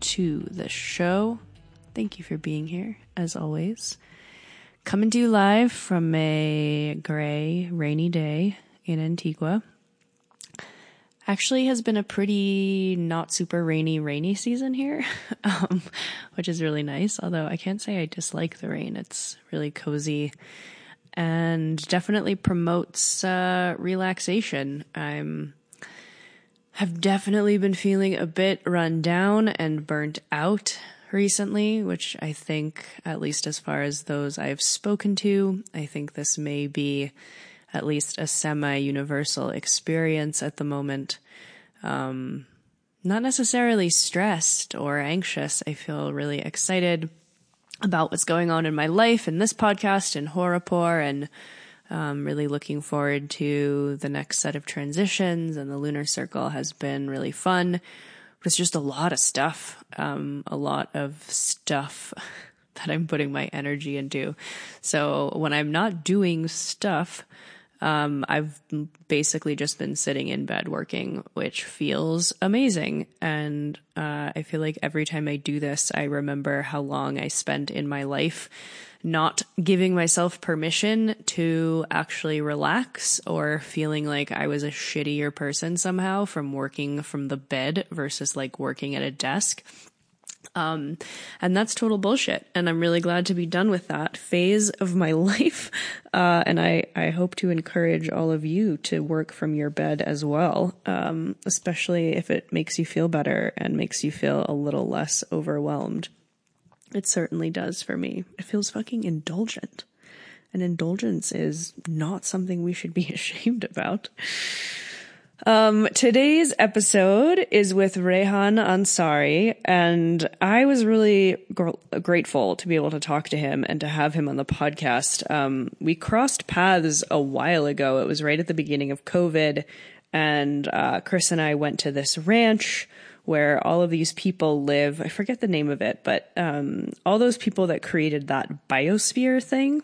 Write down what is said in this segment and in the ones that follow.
to the show. Thank you for being here, as always. Coming to you live from a gray, rainy day in Antigua. Actually, has been a pretty not super rainy, rainy season here, um, which is really nice. Although I can't say I dislike the rain, it's really cozy and definitely promotes uh, relaxation. I'm have definitely been feeling a bit run down and burnt out recently, which I think, at least as far as those I've spoken to, I think this may be at least a semi universal experience at the moment. Um, not necessarily stressed or anxious. I feel really excited about what's going on in my life and this podcast and Horrorpore and um, really looking forward to the next set of transitions, and the lunar circle has been really fun. But it's just a lot of stuff, um, a lot of stuff that I'm putting my energy into. So when I'm not doing stuff, um, I've basically just been sitting in bed working, which feels amazing. And uh, I feel like every time I do this, I remember how long I spent in my life not giving myself permission to actually relax or feeling like I was a shittier person somehow from working from the bed versus like working at a desk. Um, and that's total bullshit. And I'm really glad to be done with that phase of my life. Uh, and I, I hope to encourage all of you to work from your bed as well. Um, especially if it makes you feel better and makes you feel a little less overwhelmed. It certainly does for me. It feels fucking indulgent. And indulgence is not something we should be ashamed about. Um, today's episode is with Rehan Ansari, and I was really gr- grateful to be able to talk to him and to have him on the podcast. Um, we crossed paths a while ago. It was right at the beginning of COVID, and uh, Chris and I went to this ranch where all of these people live. I forget the name of it, but um, all those people that created that biosphere thing.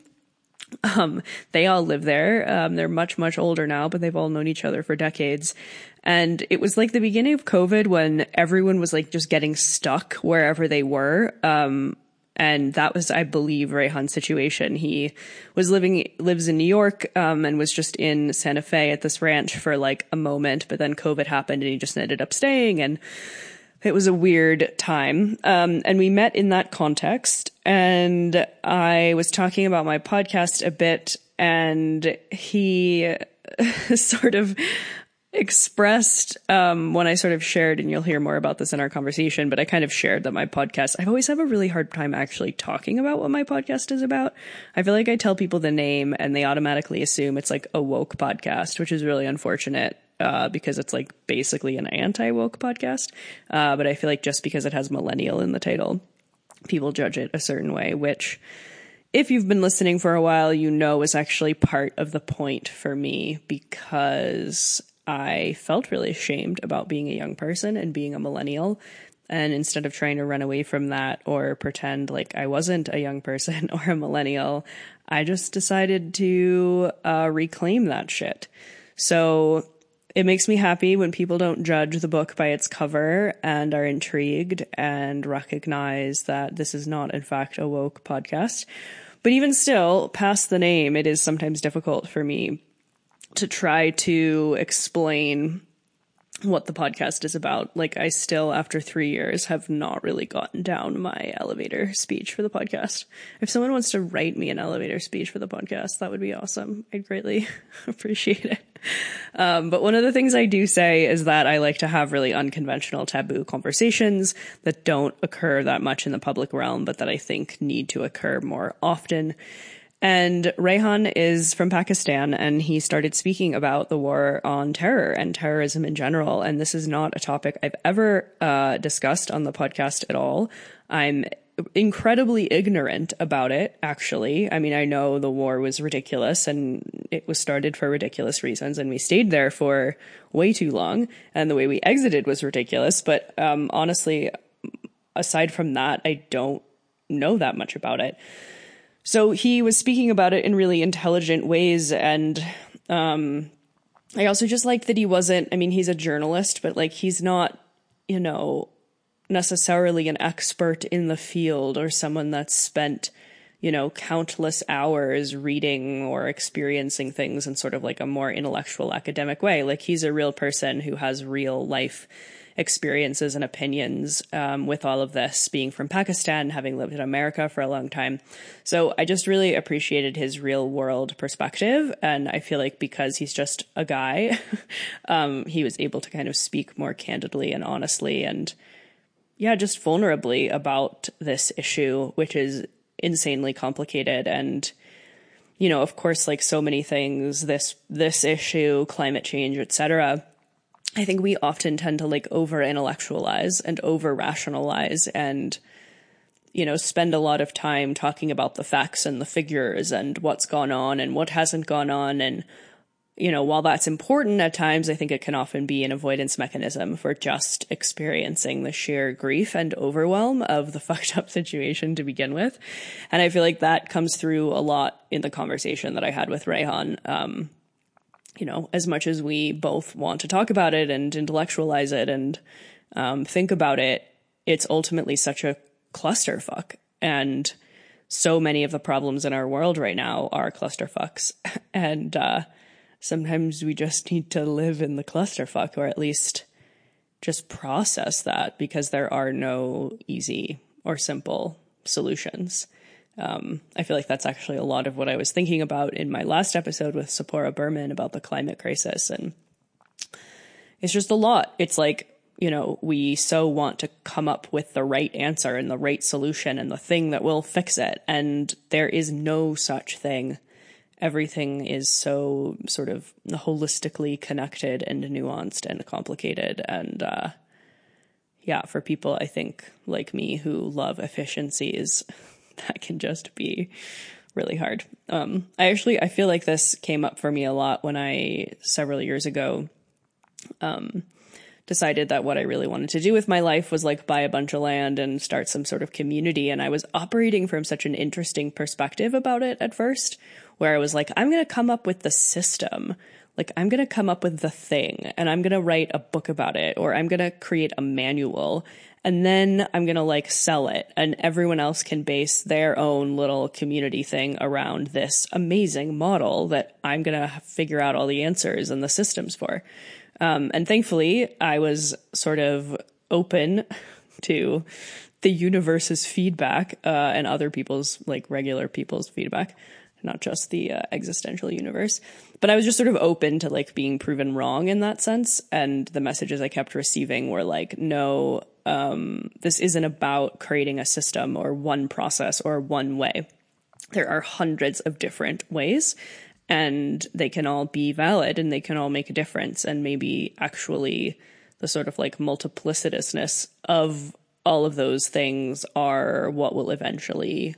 Um, they all live there. Um, they're much, much older now, but they've all known each other for decades. And it was like the beginning of COVID when everyone was like just getting stuck wherever they were. Um, and that was, I believe, Rehan's situation. He was living, lives in New York, um, and was just in Santa Fe at this ranch for like a moment, but then COVID happened and he just ended up staying and it was a weird time. Um, and we met in that context and I was talking about my podcast a bit and he sort of expressed um, when I sort of shared, and you'll hear more about this in our conversation, but I kind of shared that my podcast, I always have a really hard time actually talking about what my podcast is about. I feel like I tell people the name and they automatically assume it's like a woke podcast, which is really unfortunate. Uh, because it's like basically an anti woke podcast. Uh, but I feel like just because it has millennial in the title, people judge it a certain way, which if you've been listening for a while, you know is actually part of the point for me because I felt really ashamed about being a young person and being a millennial. And instead of trying to run away from that or pretend like I wasn't a young person or a millennial, I just decided to uh, reclaim that shit. So it makes me happy when people don't judge the book by its cover and are intrigued and recognize that this is not, in fact, a woke podcast. But even still, past the name, it is sometimes difficult for me to try to explain what the podcast is about. Like, I still, after three years, have not really gotten down my elevator speech for the podcast. If someone wants to write me an elevator speech for the podcast, that would be awesome. I'd greatly appreciate it. Um, but one of the things I do say is that I like to have really unconventional taboo conversations that don't occur that much in the public realm, but that I think need to occur more often. And Rehan is from Pakistan and he started speaking about the war on terror and terrorism in general. And this is not a topic I've ever uh, discussed on the podcast at all. I'm incredibly ignorant about it, actually. I mean, I know the war was ridiculous and it was started for ridiculous reasons and we stayed there for way too long and the way we exited was ridiculous. But um, honestly, aside from that, I don't know that much about it. So he was speaking about it in really intelligent ways. And um, I also just liked that he wasn't, I mean, he's a journalist, but like he's not, you know, necessarily an expert in the field or someone that's spent, you know, countless hours reading or experiencing things in sort of like a more intellectual academic way. Like he's a real person who has real life experiences and opinions um, with all of this, being from Pakistan, having lived in America for a long time. So I just really appreciated his real world perspective. And I feel like because he's just a guy, um, he was able to kind of speak more candidly and honestly and, yeah, just vulnerably about this issue, which is insanely complicated and you know of course like so many things this this issue climate change etc I think we often tend to like over intellectualize and over rationalize and, you know, spend a lot of time talking about the facts and the figures and what's gone on and what hasn't gone on. And, you know, while that's important at times, I think it can often be an avoidance mechanism for just experiencing the sheer grief and overwhelm of the fucked up situation to begin with. And I feel like that comes through a lot in the conversation that I had with Rehan. Um, you know, as much as we both want to talk about it and intellectualize it and um, think about it, it's ultimately such a clusterfuck. And so many of the problems in our world right now are clusterfucks. and uh, sometimes we just need to live in the clusterfuck or at least just process that because there are no easy or simple solutions. Um, I feel like that's actually a lot of what I was thinking about in my last episode with Tzeporah Berman about the climate crisis. And it's just a lot. It's like, you know, we so want to come up with the right answer and the right solution and the thing that will fix it. And there is no such thing. Everything is so sort of holistically connected and nuanced and complicated. And, uh, yeah, for people, I think, like me who love efficiencies, that can just be really hard. Um, I actually I feel like this came up for me a lot when I several years ago um, decided that what I really wanted to do with my life was like buy a bunch of land and start some sort of community. And I was operating from such an interesting perspective about it at first, where I was like, I'm going to come up with the system. Like, I'm going to come up with the thing and I'm going to write a book about it or I'm going to create a manual and then I'm going to like sell it and everyone else can base their own little community thing around this amazing model that I'm going to figure out all the answers and the systems for. Um, and thankfully I was sort of open to the universe's feedback, uh, and other people's like regular people's feedback, not just the uh, existential universe. But I was just sort of open to like being proven wrong in that sense. And the messages I kept receiving were like, no, um, this isn't about creating a system or one process or one way. There are hundreds of different ways and they can all be valid and they can all make a difference. And maybe actually the sort of like multiplicitousness of all of those things are what will eventually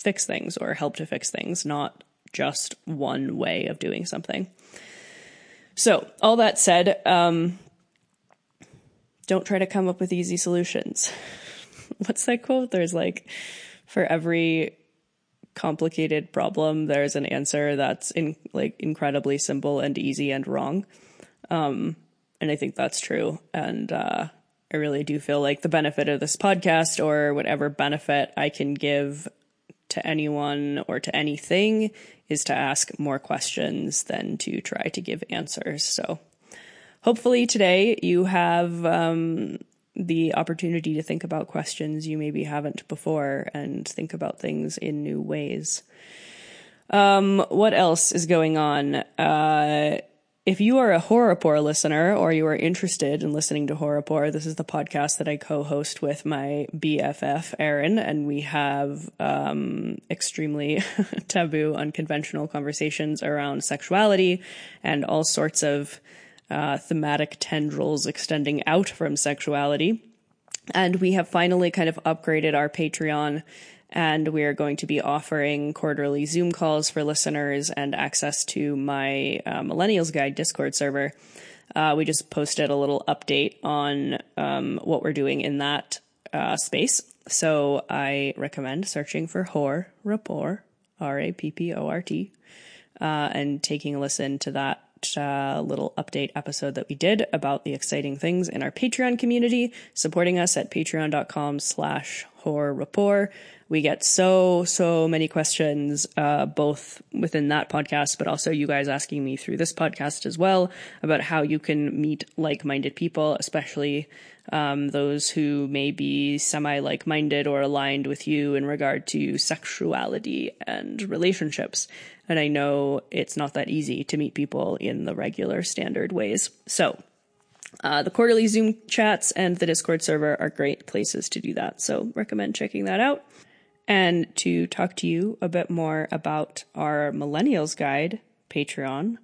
fix things or help to fix things, not just one way of doing something. So, all that said, um, don't try to come up with easy solutions. What's that quote? There's like, for every complicated problem, there's an answer that's in like incredibly simple and easy and wrong. Um, and I think that's true. And, uh, I really do feel like the benefit of this podcast or whatever benefit I can give to anyone or to anything is to ask more questions than to try to give answers. So hopefully today you have um, the opportunity to think about questions you maybe haven't before and think about things in new ways. Um, what else is going on? Uh, if you are a Horrorpore listener or you are interested in listening to Horrorpore, this is the podcast that I co-host with my BFF Aaron, and we have um, extremely taboo, unconventional conversations around sexuality and all sorts of uh, thematic tendrils extending out from sexuality. And we have finally kind of upgraded our Patreon and we are going to be offering quarterly Zoom calls for listeners and access to my uh, Millennials Guide Discord server. Uh, we just posted a little update on um, what we're doing in that uh, space. So I recommend searching for Hor Rapport, R A P P O R T, uh, and taking a listen to that uh, little update episode that we did about the exciting things in our Patreon community, supporting us at patreon.com slash horror rapport. We get so, so many questions, uh, both within that podcast, but also you guys asking me through this podcast as well about how you can meet like-minded people, especially, um, those who may be semi like-minded or aligned with you in regard to sexuality and relationships. And I know it's not that easy to meet people in the regular standard ways. So, uh, the quarterly Zoom chats and the Discord server are great places to do that. So recommend checking that out and to talk to you a bit more about our Millennials Guide Patreon,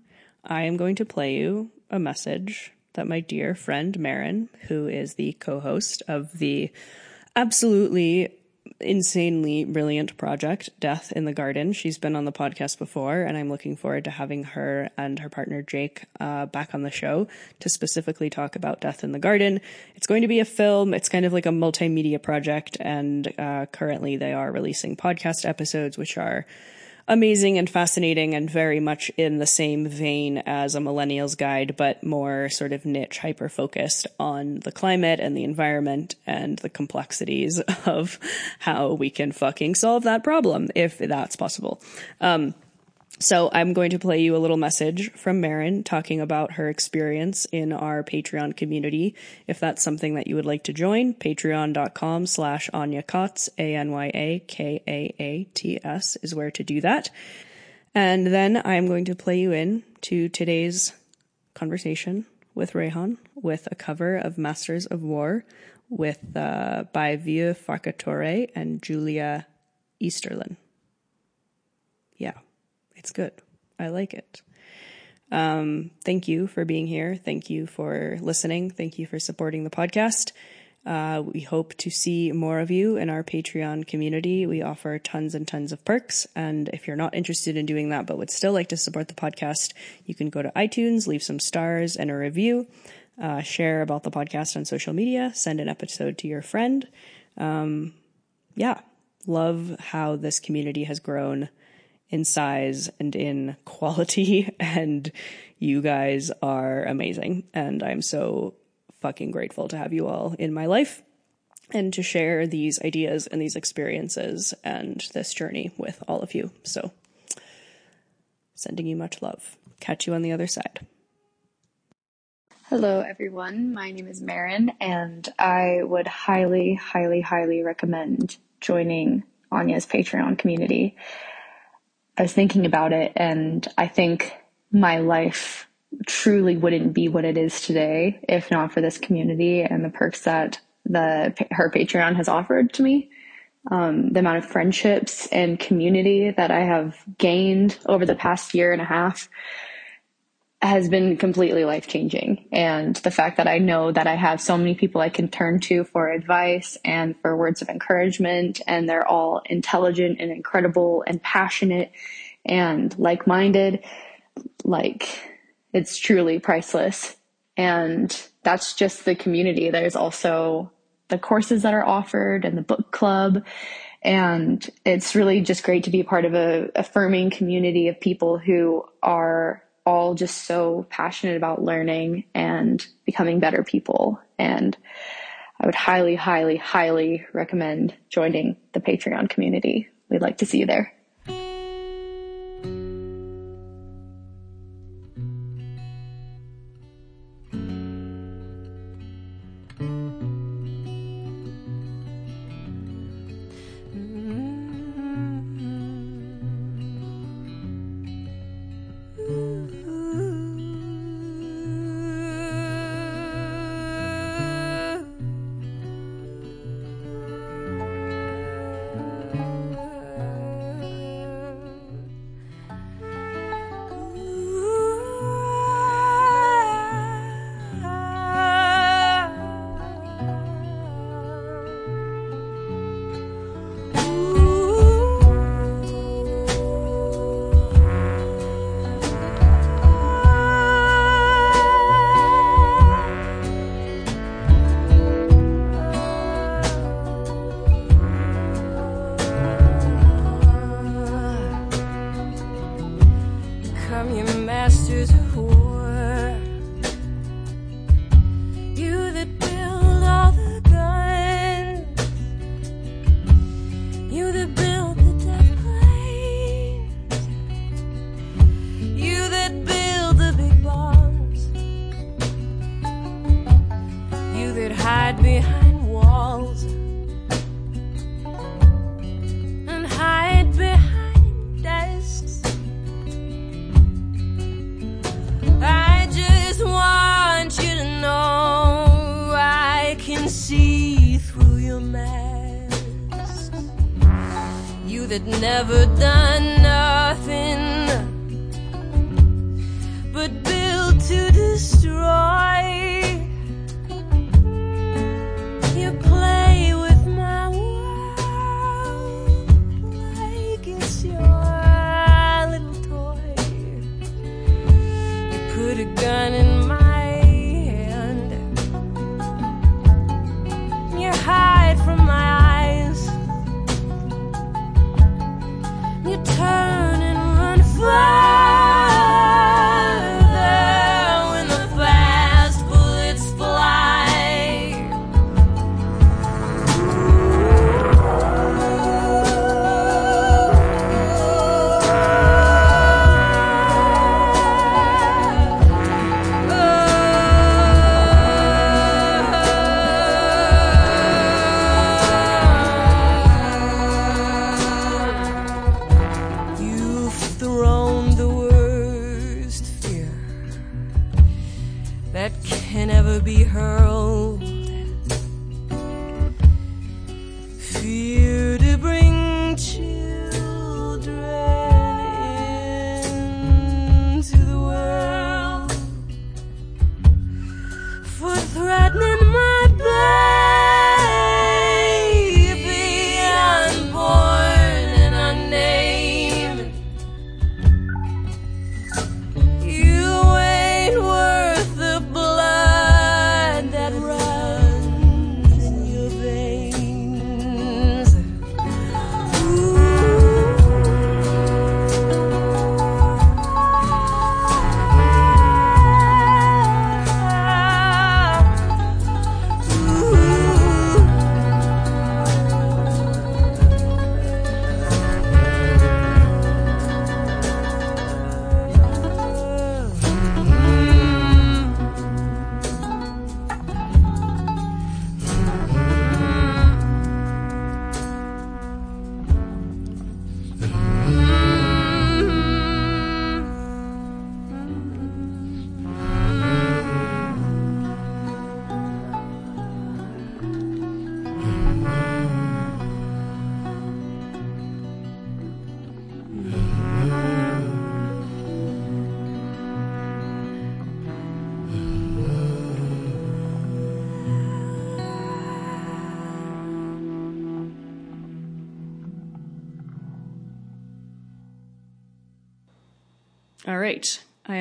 I am going to play you a message that my dear friend Marin, who is the co host of the absolutely insanely brilliant project, Death in the Garden. She's been on the podcast before, and I'm looking forward to having her and her partner Jake uh, back on the show to specifically talk about Death in the Garden. It's going to be a film. It's kind of like a multimedia project, and uh, currently they are releasing podcast episodes, which are amazing and fascinating and very much in the same vein as a millennials guide, but more sort of niche, hyper focused on the climate and the environment and the complexities of how we can fucking solve that problem if that's possible. Um, so I'm going to play you a little message from Marin talking about her experience in our Patreon community. If that's something that you would like to join, patreon.com slash Anya Kaats, A-N-Y-A-K-A-A-T-S is where to do that. And then I'm going to play you in to today's conversation with Rehan with a cover of Masters of War with uh, by Vieux Farka Touré and Julia Easterlin. It's good. I like it. Um, thank you for being here. Thank you for listening. Thank you for supporting the podcast. Uh, we hope to see more of you in our Patreon community. We offer tons and tons of perks. And if you're not interested in doing that, but would still like to support the podcast, you can go to iTunes, leave some stars and a review, uh, share about the podcast on social media, send an episode to your friend. Um, yeah, love how this community has grown in size and in quality. And you guys are amazing. And I'm so fucking grateful to have you all in my life and to share these ideas and these experiences and this journey with all of you. So, sending you much love. Catch you on the other side. Hello, everyone. My name is Marin, and I would highly, highly, highly recommend joining Anya's Patreon community. I was thinking about it and I think my life truly wouldn't be what it is today if not for this community and the perks that the her Patreon has offered to me. Um, the amount of friendships and community that I have gained over the past year and a half has been completely life changing. And the fact that I know that I have so many people I can turn to for advice and for words of encouragement, and they're all intelligent and incredible and passionate and like minded, like it's truly priceless. And that's just the community. There's also the courses that are offered and the book club. And it's really just great to be part of a affirming community of people who are all just so passionate about learning and becoming better people. And I would highly, highly, highly recommend joining the Patreon community. We'd like to see you there.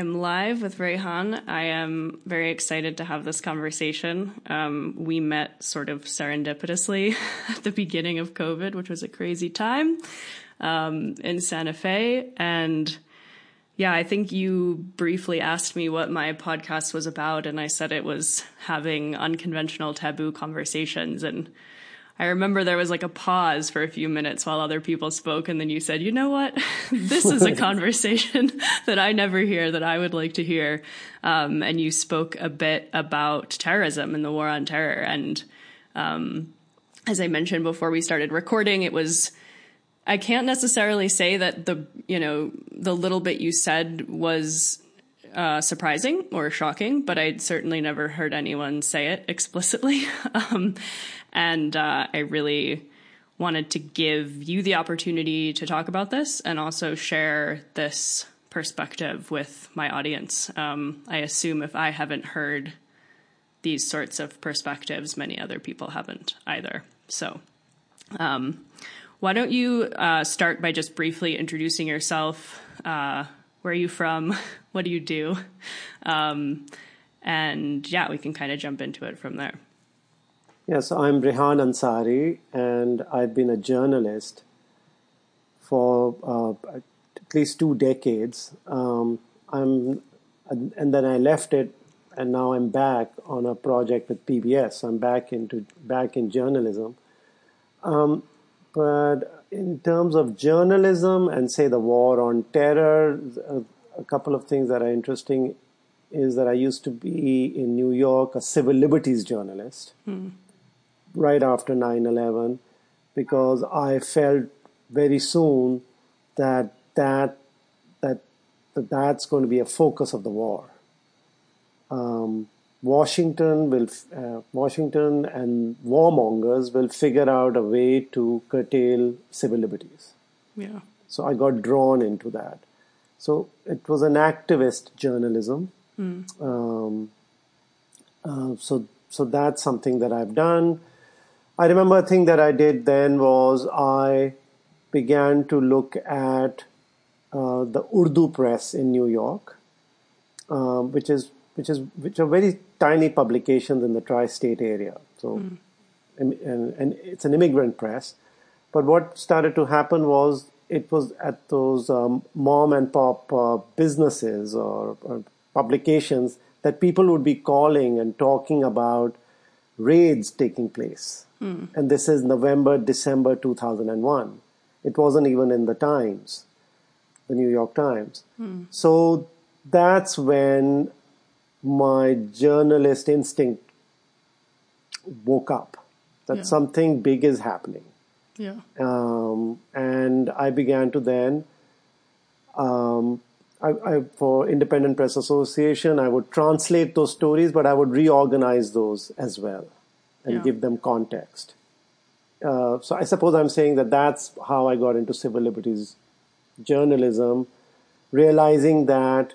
Am live with Rehan. I am very excited to have this conversation. Um, we met sort of serendipitously at the beginning of COVID, which was a crazy time um, in Santa Fe. And yeah, I think you briefly asked me what my podcast was about, and I said it was having unconventional taboo conversations. And I remember there was like a pause for a few minutes while other people spoke, and then you said, "You know what? this is a conversation that I never hear that I would like to hear." Um, and you spoke a bit about terrorism and the war on terror. And um, as I mentioned before we started recording, it was. I can't necessarily say that the you know the little bit you said was uh, surprising or shocking, but I'd certainly never heard anyone say it explicitly. um, and uh, I really wanted to give you the opportunity to talk about this and also share this perspective with my audience. Um, I assume if I haven't heard these sorts of perspectives, many other people haven't either. So, um, why don't you uh, start by just briefly introducing yourself? Uh, where are you from? What do you do? Um, and yeah, we can kind of jump into it from there. Yes, I'm Rehan Ansari, and I've been a journalist for uh, at least two decades. Um, I'm, and then I left it, and now I'm back on a project with PBS. I'm back into back in journalism. Um, but in terms of journalism and say the war on terror, a, a couple of things that are interesting is that I used to be in New York a civil liberties journalist. Right after 9/11 because I felt very soon that that that, that that's going to be a focus of the war. Um, Washington will uh, Washington and warmongers will figure out a way to curtail civil liberties. Yeah. So I got drawn into that. So it was an activist journalism. Um, uh, so so that's something that I've done. I remember a thing that I did then was I began to look at uh, the Urdu press in New York, um, which is which is which are very tiny publications in the tri-state area. So, and, and, and it's an immigrant press. But what started to happen was it was at those um, mom and pop uh, businesses or, or publications that people would be calling and talking about raids taking place. And this is November, December 2001. It wasn't even in the Times, the New York Times. So that's when my journalist instinct woke up that Yeah. something big is happening. Yeah. Um, and I began to then, um, I, I, for Independent Press Association, I would translate those stories, but I would reorganize those as well and Yeah. give them context. Uh, so I suppose I'm saying that that's how I got into civil liberties journalism, realizing that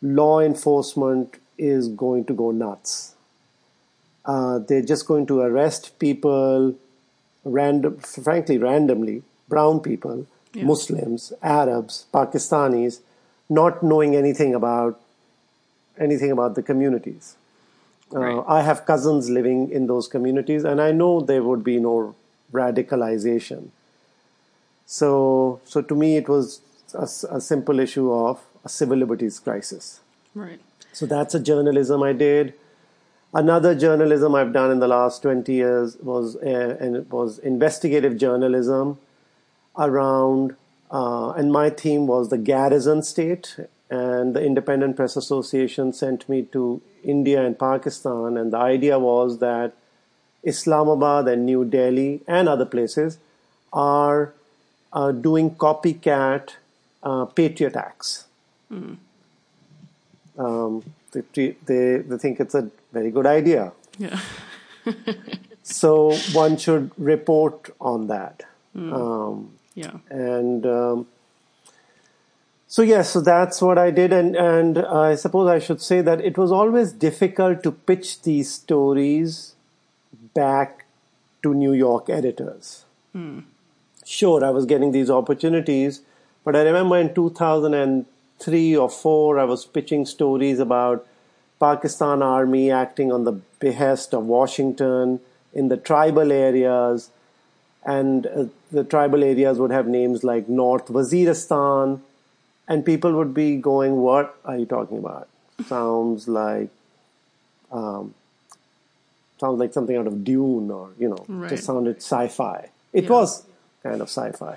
law enforcement is going to go nuts. Uh, they're just going to arrest people random, frankly, randomly, brown people, Yeah. Muslims, Arabs, Pakistanis, not knowing anything about anything about the communities. Uh, Right. I have cousins living in those communities, and I know there would be no radicalization. So, so to me, it was a simple issue of a civil liberties crisis. Right. So that's a journalism I did. Another journalism I've done in the last 20 years was uh, and it was investigative journalism around, uh, and my theme was the garrison state. And the Independent Press Association sent me to India and Pakistan, and the idea was that Islamabad and New Delhi and other places are uh, doing copycat uh, patriot acts um, they, they they think it's a very good idea. Yeah. So one should report on that. Um, Yeah. and um, so yes, so that's what I did, and and I suppose I should say that it was always difficult to pitch these stories back to New York editors. Sure, I was getting these opportunities, but I remember in 2003 or four, I was pitching stories about Pakistan Army acting on the behest of Washington in the tribal areas and uh, the tribal areas would have names like North Waziristan, and people would be going, "What are you talking about?" Sounds like, um, sounds like something out of Dune, or you know, Right. just sounded sci-fi. It Yeah. was kind of sci-fi,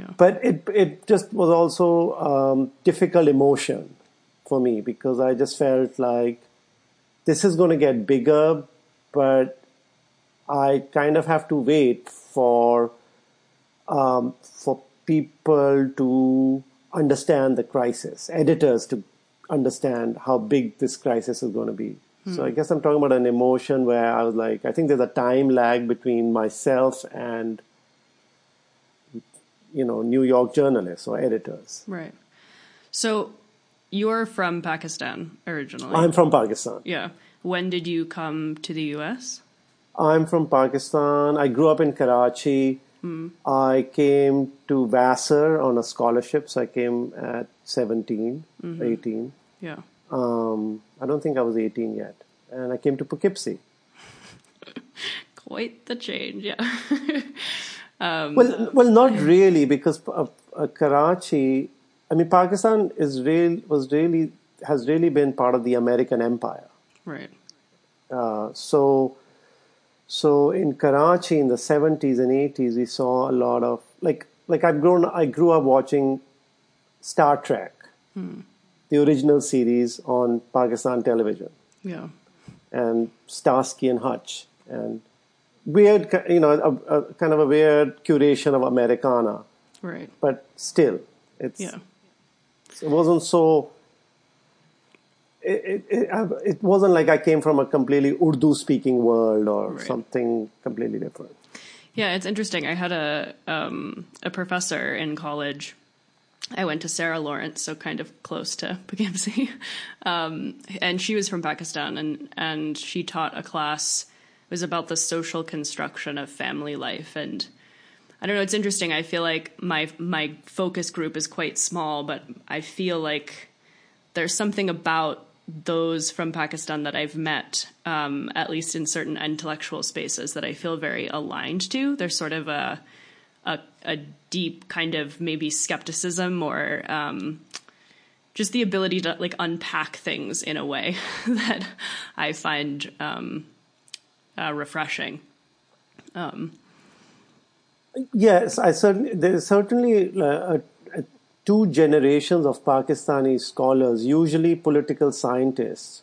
Yeah. but it it just was also um, difficult emotion for me because I just felt like this is going to get bigger, but I kind of have to wait for um, for people to understand the crisis, editors to understand how big this crisis is going to be. So hmm. I guess I'm talking about an emotion where I was like, I think there's a time lag between myself and you know New York journalists or editors. Right. So you're from Pakistan originally. I'm from Pakistan. yeah. When did you come to the US? I'm from Pakistan. I grew up in Karachi. I came to Vassar on a scholarship, so I came at 17, 18. Yeah. Um, I don't think I was 18 yet. And I came to Poughkeepsie. Quite the change, yeah. Well, well, not really, because uh, uh, Karachi, I mean, Pakistan is real, was really, has really been part of the American empire. right. Uh, so, so in Karachi in the 70s and 80s, we saw a lot of like like I've grown I grew up watching Star Trek, hmm. the original series on Pakistan television, Yeah. and Starsky and Hutch, and weird, you know, a, a kind of a weird curation of Americana, Right. but still, it's Yeah. it wasn't so. It, it, it, wasn't like I came from a completely Urdu speaking world or Right. something completely different. Yeah, it's interesting. I had a um, a professor in college. I went to Sarah Lawrence, so kind of close to Poughkeepsie, um, and she was from Pakistan, and and she taught a class. It was about the social construction of family life, and I don't know. It's interesting. I feel like my my focus group is quite small, but I feel like there's something about those from Pakistan that I've met, um, at least in certain intellectual spaces, that I feel very aligned to. There's sort of a a, a deep kind of maybe skepticism or um, just the ability to like unpack things in a way that I find um, uh, refreshing. Yes, I certainly there is certainly uh, a, two generations of Pakistani scholars, usually political scientists,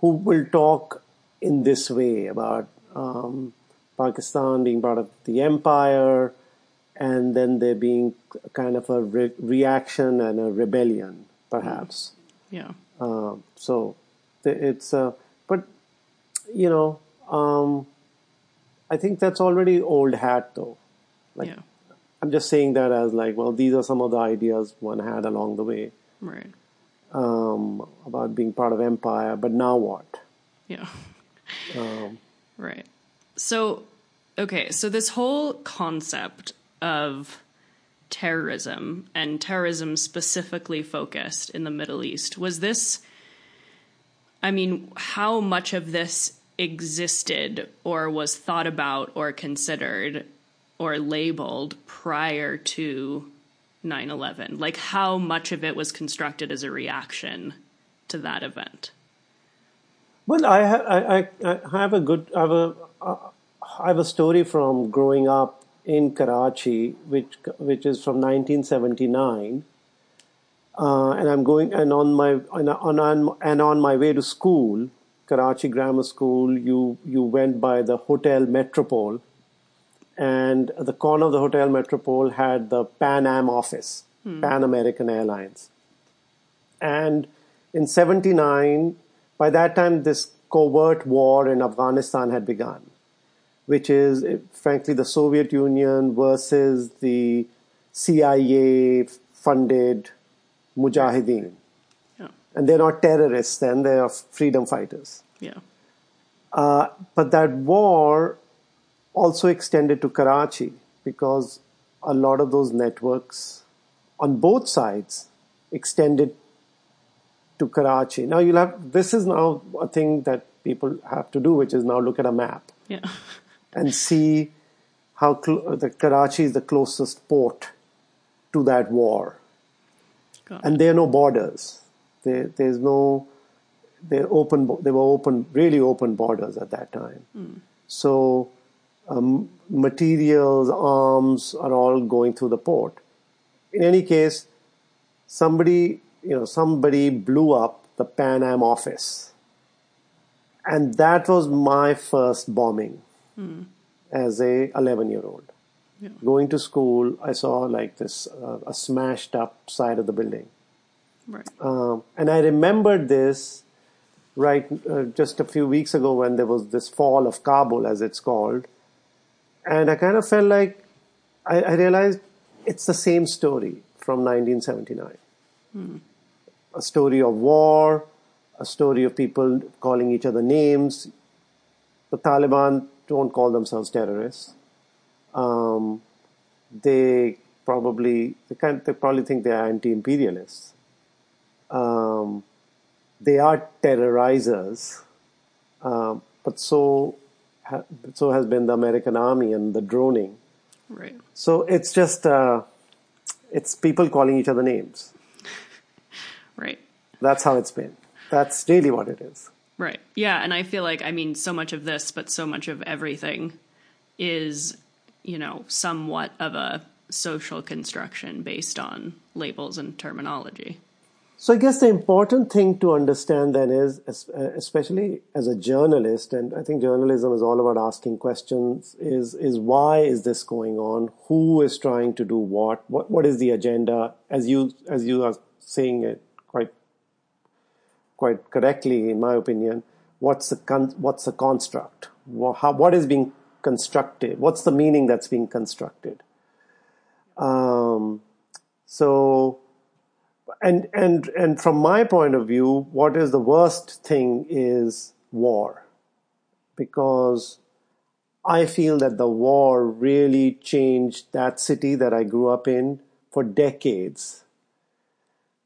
who will talk in this way about um, Pakistan being part of the empire, and then there being kind of a re- reaction and a rebellion, perhaps. Yeah. Um, so it's uh, but you know um, I think that's already old hat though. Like yeah. I'm just saying that as like well these are some of the ideas one had along the way Right. um, about being part of empire. But now what? Yeah. Um, Right. So, okay, so this whole concept of terrorism and terrorism specifically focused in the Middle East was this I mean, how much of this existed or was thought about or considered or labeled prior to 9/11? Like how much of it was constructed as a reaction to that event? Well, I, I, I, I have a good, I have a, uh, I have a story from growing up in Karachi, which, which is from 1979. Uh, and I'm going, and on my, and on, and on my way to school, Karachi Grammar School, you, you went by the Hotel Metropole, and the corner of the Hotel Metropole had the Pan Am office, Pan American Airlines. And in 79, by that time, this covert war in Afghanistan had begun, which is, eh, frankly, the Soviet Union versus the CIA funded Mujahideen. Yeah. And they're not terrorists then, they are freedom fighters. Yeah. Uh, but that war also extended to Karachi because a lot of those networks on both sides extended to Karachi. Now you'll have this is now a thing that people have to do, which is now look at a map Yeah. and see how cl- uh, the Karachi is the closest port to that war, Got and there are no borders. There, there's no they're open. They were open, really open borders at that time. Hmm. So um, materials, arms are all going through the port. In any case, somebody you know somebody blew up the Pan Am office, and that was my first bombing as a 11 year old. Going to school, I saw like this uh, a smashed up side of the building. Right. Um, and I remembered this right uh, just a few weeks ago when there was this fall of Kabul, as it's called. And I kind of felt like I, I realized it's the same story from 1979 a story of war, a story of people calling each other names. The Taliban don't call themselves terrorists. Um, they probably they, can, they probably think they are anti-imperialists. Um, they are terrorizers, um, but so ha- so has been the American army and the droning. Right. So it's just uh, it's people calling each other names. Right. That's how it's been. That's really what it is. Right. Yeah, and I feel like I mean so much of this, but so much of everything is, you know, somewhat of a social construction based on labels and terminology. So I guess the important thing to understand then is, uh, especially as a journalist, and I think journalism is all about asking questions, is, is why is this going on? Who is trying to do what? What, what is the agenda? As you, as you are saying it quite, quite correctly, in my opinion, what's the, con- what's the construct? Wha- How, what is being constructed? What's the meaning that's being constructed? Um, so, and and and from my point of view, what is the worst thing is war, because I feel that the war really changed that city that I grew up in for decades.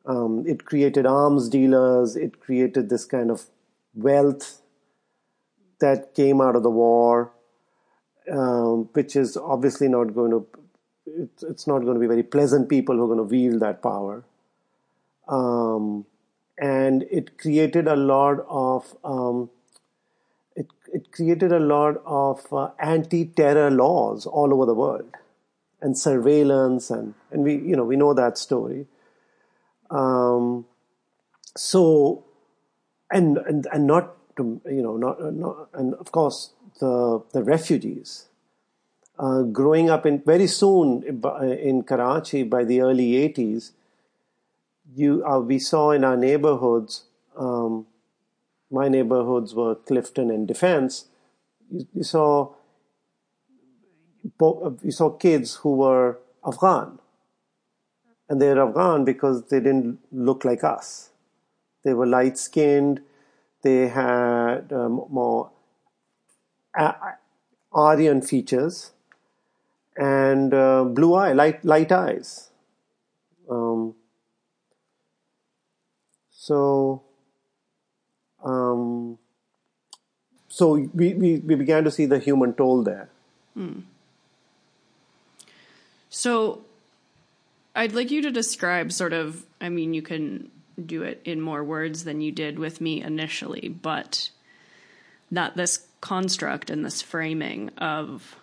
Um, it created arms dealers. It created this kind of wealth that came out of the war, um, which is obviously not going to. It's, not going to be very pleasant people who are going to wield that power um, and it created a lot of um, it, it created a lot of uh, anti-terror laws all over the world and surveillance and and we you know we know that story. Um, so and, and and not to you know not, not and of course the the refugees uh, growing up in very soon in Karachi by the early 80s you uh, we saw in our neighborhoods um, my neighborhoods were Clifton and Defense you, you saw you saw kids who were Afghan. And they're Afghan because they didn't look like us. They were light skinned they had um, more Aryan features and uh, blue eye light light eyes. Um, so, um, so we, we, we began to see the human toll there. So I'd like you to describe sort of, I mean, you can do it in more words than you did with me initially, but that this construct and this framing of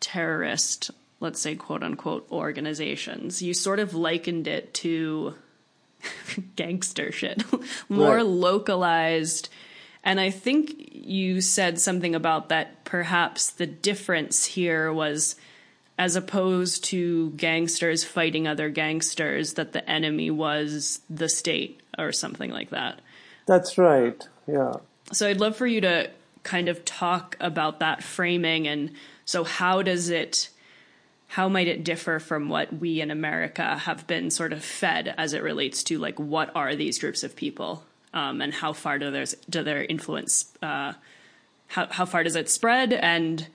terrorist, let's say, quote unquote, organizations, you sort of likened it to gangster shit, more Right. localized. And I think you said something about that perhaps the difference here was as opposed to gangsters fighting other gangsters, that the enemy was the state or something like that. That's right. Yeah. So I'd love for you to kind of talk about that framing and so how does it how might it differ from what we in America have been sort of fed as it relates to like what are these groups of people um, and how far do their do their influence uh, how how far does it spread and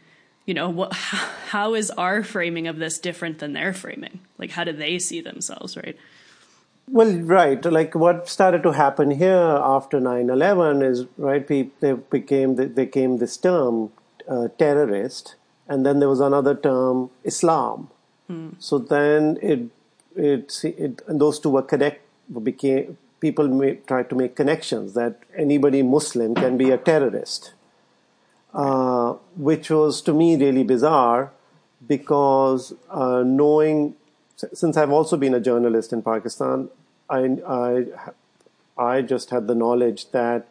you know what how, is our framing of this different than their framing like how do they see themselves right Well, right. Like what started to happen here after 9/11 is right. Pe- they became they came this term uh, terrorist, and then there was another term Islam. So then it it, it and those two were connect became people may, tried to make connections that anybody Muslim can be a terrorist, uh, which was to me really bizarre because uh, knowing since I've also been a journalist in Pakistan, I I, I just had the knowledge that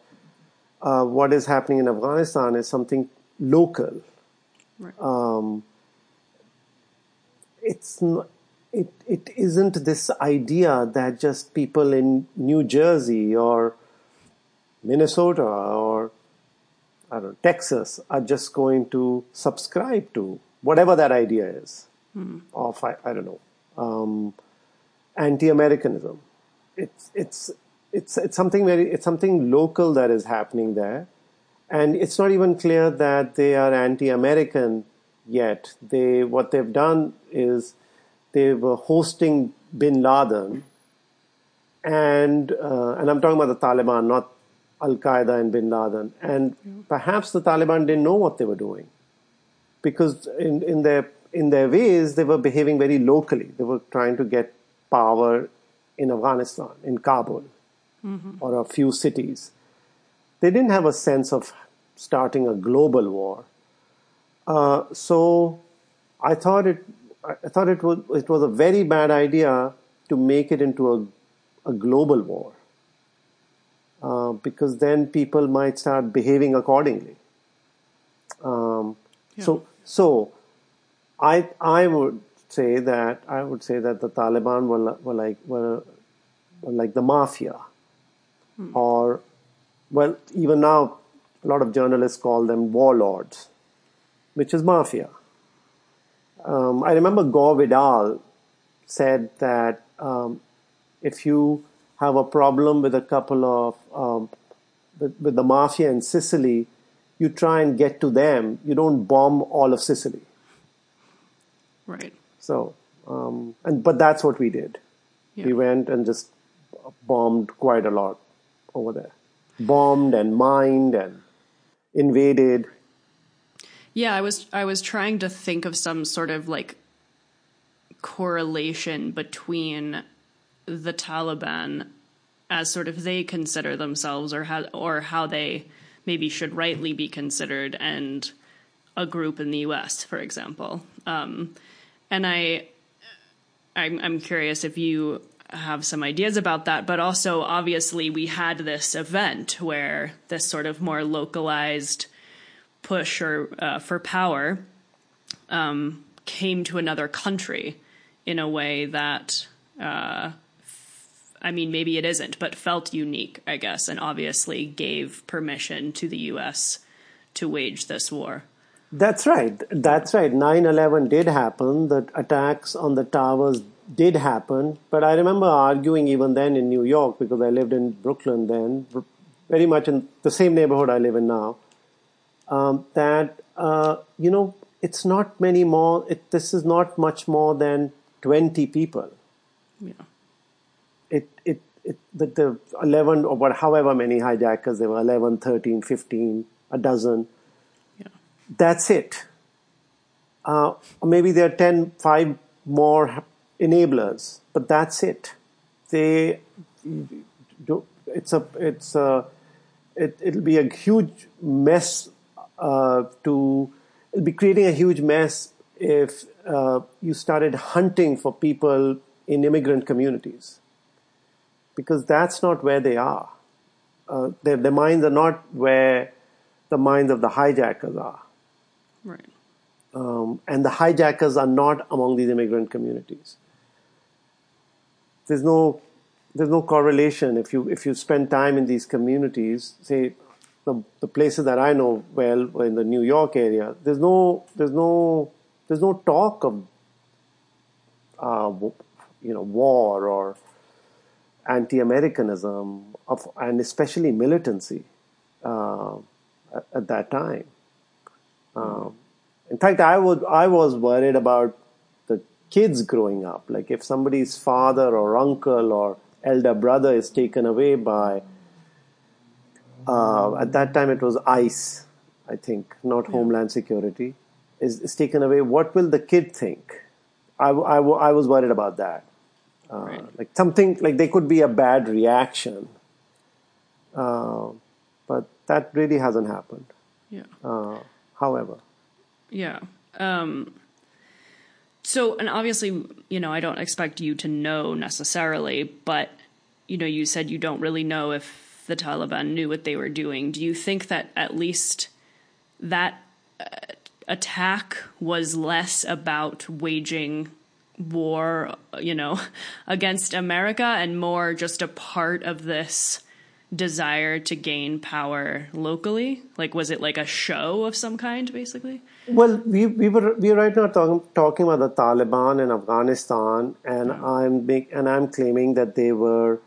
uh, what is happening in Afghanistan is something local. Right. Um, it's not, it it isn't this idea that just people in New Jersey or Minnesota or I don't know, Texas are just going to subscribe to whatever that idea is of I, I don't know um, anti-Americanism. It's it's it's it's something very it's something local that is happening there, and it's not even clear that they are anti-American yet. They what they've done is they were hosting Bin Laden, and uh, and I'm talking about the Taliban, not Al Qaeda and Bin Laden, and perhaps the Taliban didn't know what they were doing because in, in their in their ways they were behaving very locally. They were trying to get power in Afghanistan, in Kabul, or a few cities. They didn't have a sense of starting a global war. Uh, so I thought it I thought it was it was a very bad idea to make it into a, a global war uh, because then people might start behaving accordingly. Um, So, so I I would say that I would say that the Taliban were, were like were, were like the mafia, or well, even now a lot of journalists call them warlords, which is mafia. Um, I remember Gore Vidal said that um, if you have a problem with a couple of um, with, with the mafia in Sicily, you try and get to them. You don't bomb all of Sicily. Right. So, um, and but that's what we did. We went and just bombed quite a lot over there, bombed and mined and invaded. Yeah, I was I was trying to think of some sort of like correlation between the Taliban as sort of they consider themselves or how or how they maybe should rightly be considered and a group in the US, for example. Um, and I I'm, I'm curious if you have some ideas about that, but also obviously we had this event where this sort of more localized push or uh, for power um, came to another country in a way that uh, I mean maybe it isn't, but felt unique, I guess, and obviously gave permission to the U.S. to wage this war. That's right. That's right. 9 11 did happen. The attacks on the towers did happen. But I remember arguing even then in New York because I lived in Brooklyn then, very much in the same neighborhood I live in now, um, that, uh, you know, it's not many more, it, this is not much more than 20 people. Yeah. It, it, it, the, the 11 or what, however many hijackers there were 11, 13, 15, a dozen Yeah. that's it. Uh, maybe there are 10, five more enablers, but that's it. They, do- it's a, it's a, it, it'll be a huge mess uh, to, it'll be creating a huge mess if uh, you started hunting for people in immigrant communities, because that's not where they are. Uh, their, their minds are not where the minds of the hijackers are Right. um, and the hijackers are not among these immigrant communities. There's no there's no correlation if you if you spend time in these communities. Say the the places that I know well in the New York area. There's no there's no there's no talk of uh, you know war or anti-Americanism of and especially militancy uh, at, at that time. Um, in fact, I would I was worried about kids growing up. Like if somebody's father or uncle or elder brother is taken away by uh, at that time it was ICE, I think, not Homeland Security, is, is taken away. What will the kid think? I was worried about that. Uh, Right. Like something like there could be a bad reaction, uh, but that really hasn't happened. Yeah. Uh, however. Yeah. Um, so, and obviously, you know, I don't expect you to know necessarily, but, you know, you said you don't really know if the Taliban knew what they were doing. Do you think that at least that uh, attack was less about waging war, you know, against America and more just a part of this desire to gain power locally? Like, was it like a show of some kind, basically? Well, we we were we are right now talking talking about the Taliban in Afghanistan, and I'm big, and I'm claiming that they were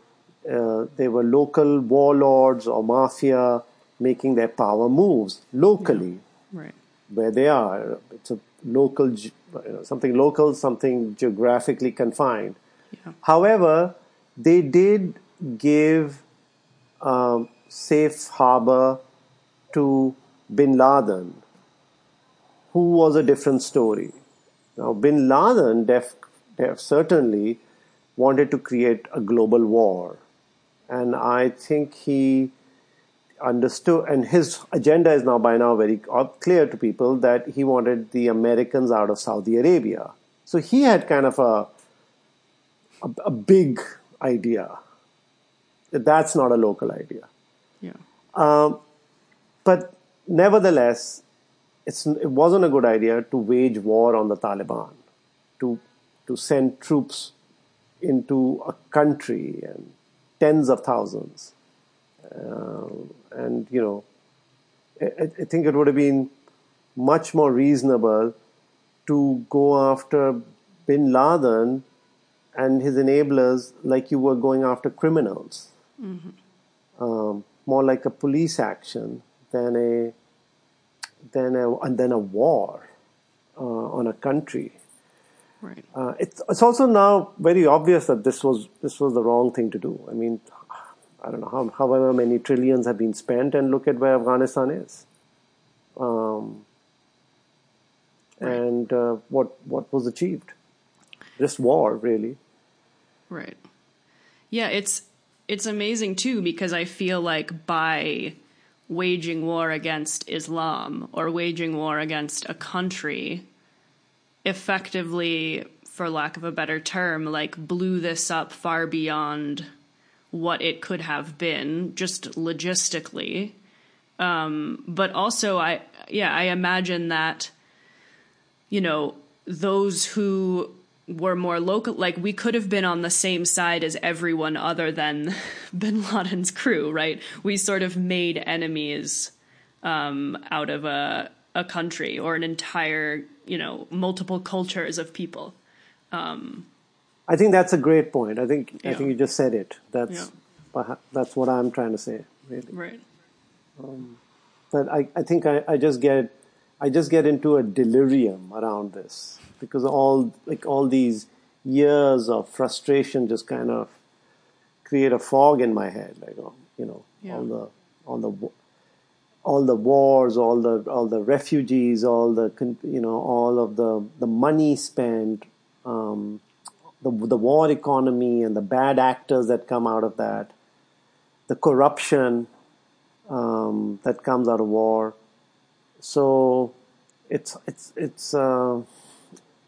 uh, they were local warlords or mafia making their power moves locally Right. where they are. It's a local you know, something local, something geographically confined. Yeah. However, they did give um, safe harbor to Bin Laden, who was a different story. Now, Bin Laden def, def certainly wanted to create a global war, and I think he understood, and his agenda is now by now very clear to people that he wanted the Americans out of Saudi Arabia. So he had kind of a a, a big idea. That's not a local idea. Um, but nevertheless, it's, it wasn't a good idea to wage war on the Taliban, to to send troops into a country and tens of thousands, uh, and you know, I, I think it would have been much more reasonable to go after Bin Laden and his enablers like you were going after criminals. Um, more like a police action than a than a and then a war uh, on a country. Right. Uh, it's it's also now very obvious that this was this was the wrong thing to do. I mean, I don't know how however many trillions have been spent, and look at where Afghanistan is. Um, and uh, what what was achieved? Just war, really. Right. Yeah, it's it's amazing too because I feel like by waging war against Islam or waging war against a country effectively for lack of a better term like blew this up far beyond what it could have been just logistically. Um but also I yeah I imagine that you know, those who were more local, like we could have been on the same side as everyone other than bin Laden's crew, right? We sort of made enemies um, out of a, a country or an entire, you know, multiple cultures of people. I think that's a great point. I think I think you just said it. That's Yeah. that's what I'm trying to say, really. Right. But I, I think I, I just get I just get into a delirium around this because all like all these years of frustration just kind of create a fog in my head, like oh, you know Yeah. all the all the all the wars, all the all the refugees, all the you know all of the the money spent, um, the the war economy and the bad actors that come out of that, the corruption um, that comes out of war. So it's it's it's uh,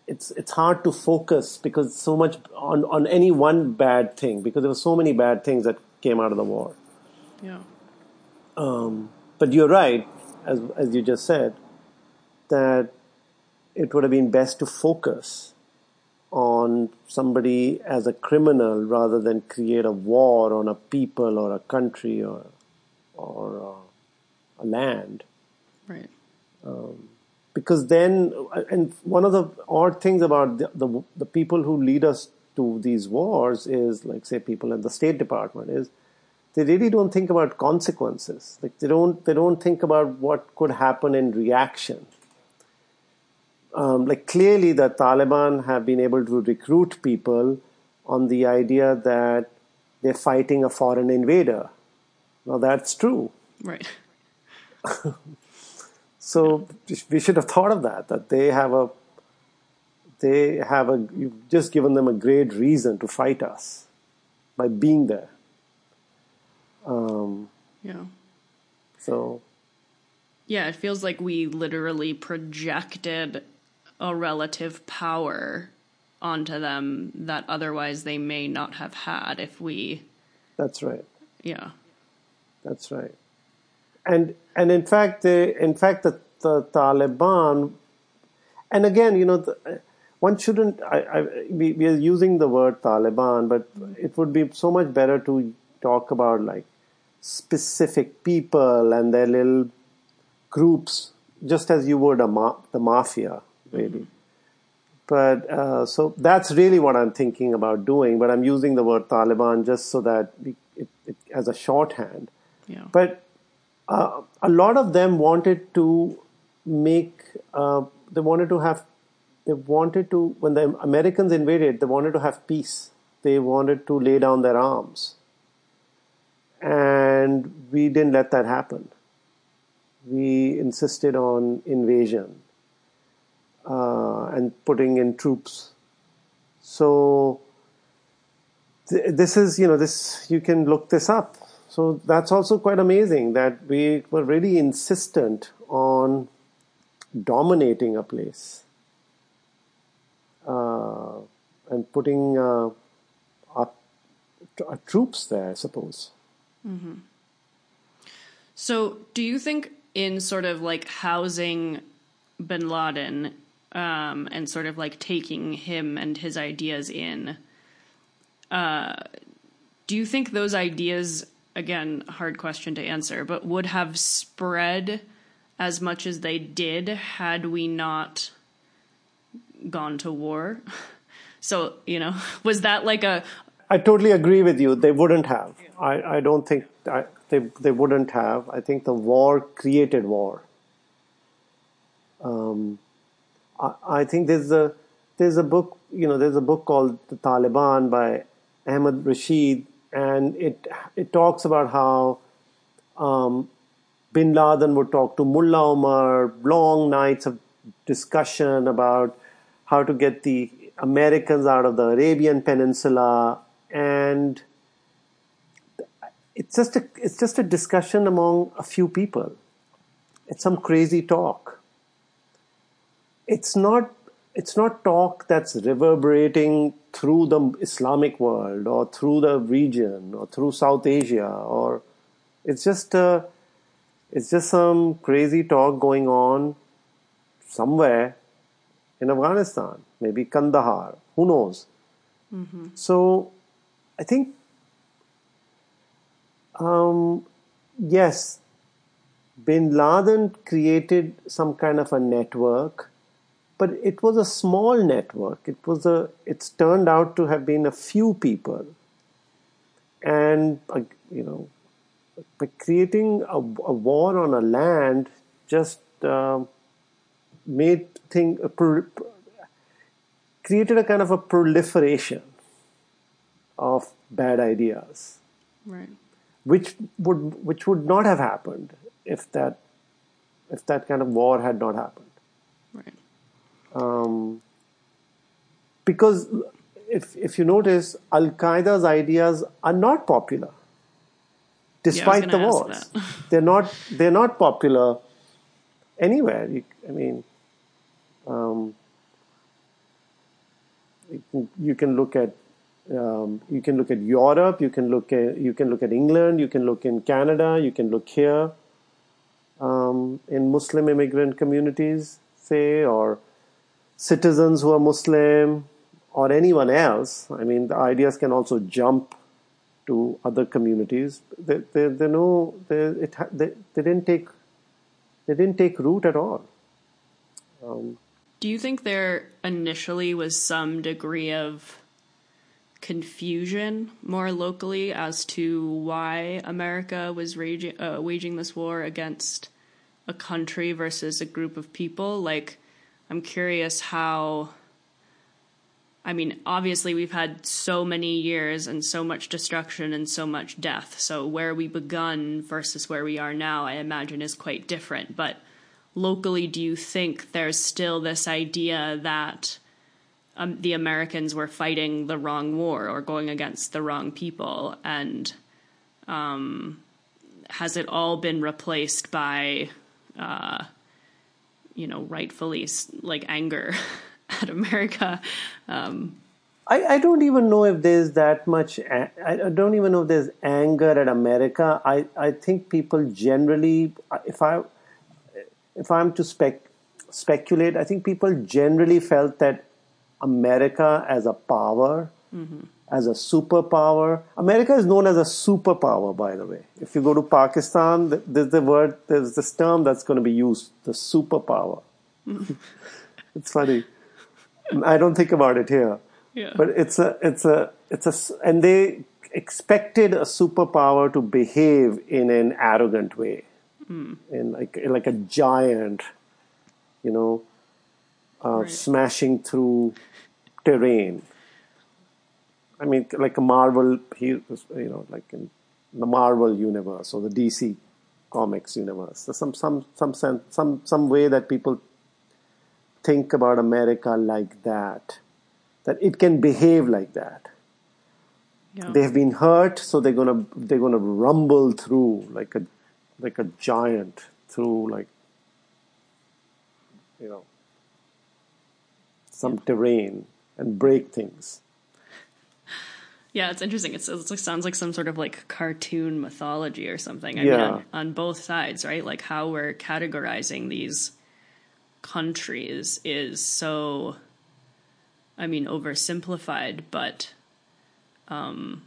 it's it's hard to focus because so much on on any one bad thing because there were so many bad things that came out of the war. Yeah. But you're right, as as you just said, that it would have been best to focus on somebody as a criminal rather than create a war on a people or a country or or uh, a land. Right. Because then and one of the odd things about the, the the people who lead us to these wars is like say people in the state department is they really don't think about consequences. Like they don't they don't think about what could happen in reaction. Um, like clearly the taliban have been able to recruit people on the idea that they're fighting a foreign invader. Now that's true. Right. So we should have thought of that. That they have a, they have a. You've just given them a great reason to fight us by being there. Um, Yeah. so Yeah, it feels like we literally projected a relative power onto them that otherwise they may not have had if we, that's right. yeah. That's right. And and in fact, they, in fact, the, the Taliban, and again, you know, the, one shouldn't. I, I, we, we are using the word Taliban, but it would be so much better to talk about like specific people and their little groups, just as you would a ma- the mafia, really. But uh, so that's really what I'm thinking about doing. But I'm using the word Taliban just so that we, it, it, as a shorthand. Yeah. But uh, a lot of them wanted to make, uh, they wanted to have, they wanted to, when the Americans invaded, they wanted to have peace. They wanted to lay down their arms. And we didn't let that happen. We insisted on invasion uh, and putting in troops. So th- this is, you know, this you can look this up. So that's also quite amazing that we were really insistent on dominating a place uh, and putting uh, our, our troops there, I suppose. So, do you think in sort of like housing bin Laden um, and sort of like taking him and his ideas in, uh, do you think those ideas, again, hard question to answer, but would have spread as much as they did had we not gone to war? So, you know, was that like a, I totally agree with you. They wouldn't have. I, I don't think I, they they wouldn't have. I think the war created war. Um, I, I think there's a there's a book you know there's a book called The Taliban by Ahmed Rashid, and it it talks about how um, Bin Laden would talk to Mullah Omar, long nights of discussion about how to get the Americans out of the Arabian Peninsula, and it's just a it's just a discussion among a few people. It's some crazy talk. It's not it's not talk that's reverberating through the Islamic world or through the region or through South Asia or it's just a, it's just some crazy talk going on somewhere in Afghanistan, maybe Kandahar, who knows? So I think, um, yes, bin Laden created some kind of a network, but it was a small network. It was a, it's turned out to have been a few people. And, uh, you know, creating a, a war on a land just uh, made thing a pro- created a kind of a proliferation of bad ideas right. which would which would not have happened if that if that kind of war had not happened Right. Um, because if if you notice Al Qaeda's ideas are not popular despite the wars. they're not they're not popular anywhere. You, I mean um, you, can, you can look at um, you can look at Europe you can look at you can look at England you can look in Canada you can look here um, in Muslim immigrant communities say or citizens who are Muslim or anyone else. I mean, the ideas can also jump to other communities. They, they, they know they, it, they, they didn't take they didn't take root at all. Um, Do you think there initially was some degree of confusion more locally as to why America was raging, uh, waging this war against a country versus a group of people? Like, I'm curious how. I mean, obviously, we've had so many years and so much destruction and so much death. So, where we begun versus where we are now, I imagine, is quite different. But locally, do you think there's still this idea that um, the Americans were fighting the wrong war or going against the wrong people? And um, has it all been replaced by, uh, you know, rightfully like anger at America? Um, I, I don't even know if there's that much. I don't even know if there's anger at America. I, I think people generally, if I if I'm to spec speculate, I think people generally felt that America as a power, as a superpower. America is known as a superpower, by the way. If you go to Pakistan, there's the word, there's this term that's going to be used, the superpower. it's funny. I don't think about it here. Yeah. But it's a, it's a, it's a, and they expected a superpower to behave in an arrogant way, in like, like a giant, you know, uh, Right. smashing through terrain. I mean, like a Marvel, he- you know, like in the Marvel universe or the DC comics universe. There's some, some, some sense, some, some way that people think about America like that, that it can behave like that. yeah. They have been hurt, so they're gonna they're gonna rumble through like a like a giant through like you know some terrain and break things. Yeah, it's interesting. It's, it sounds like some sort of like cartoon mythology or something. I mean, on, on both sides, right? Like how we're categorizing these countries is so, I mean, oversimplified, but, um,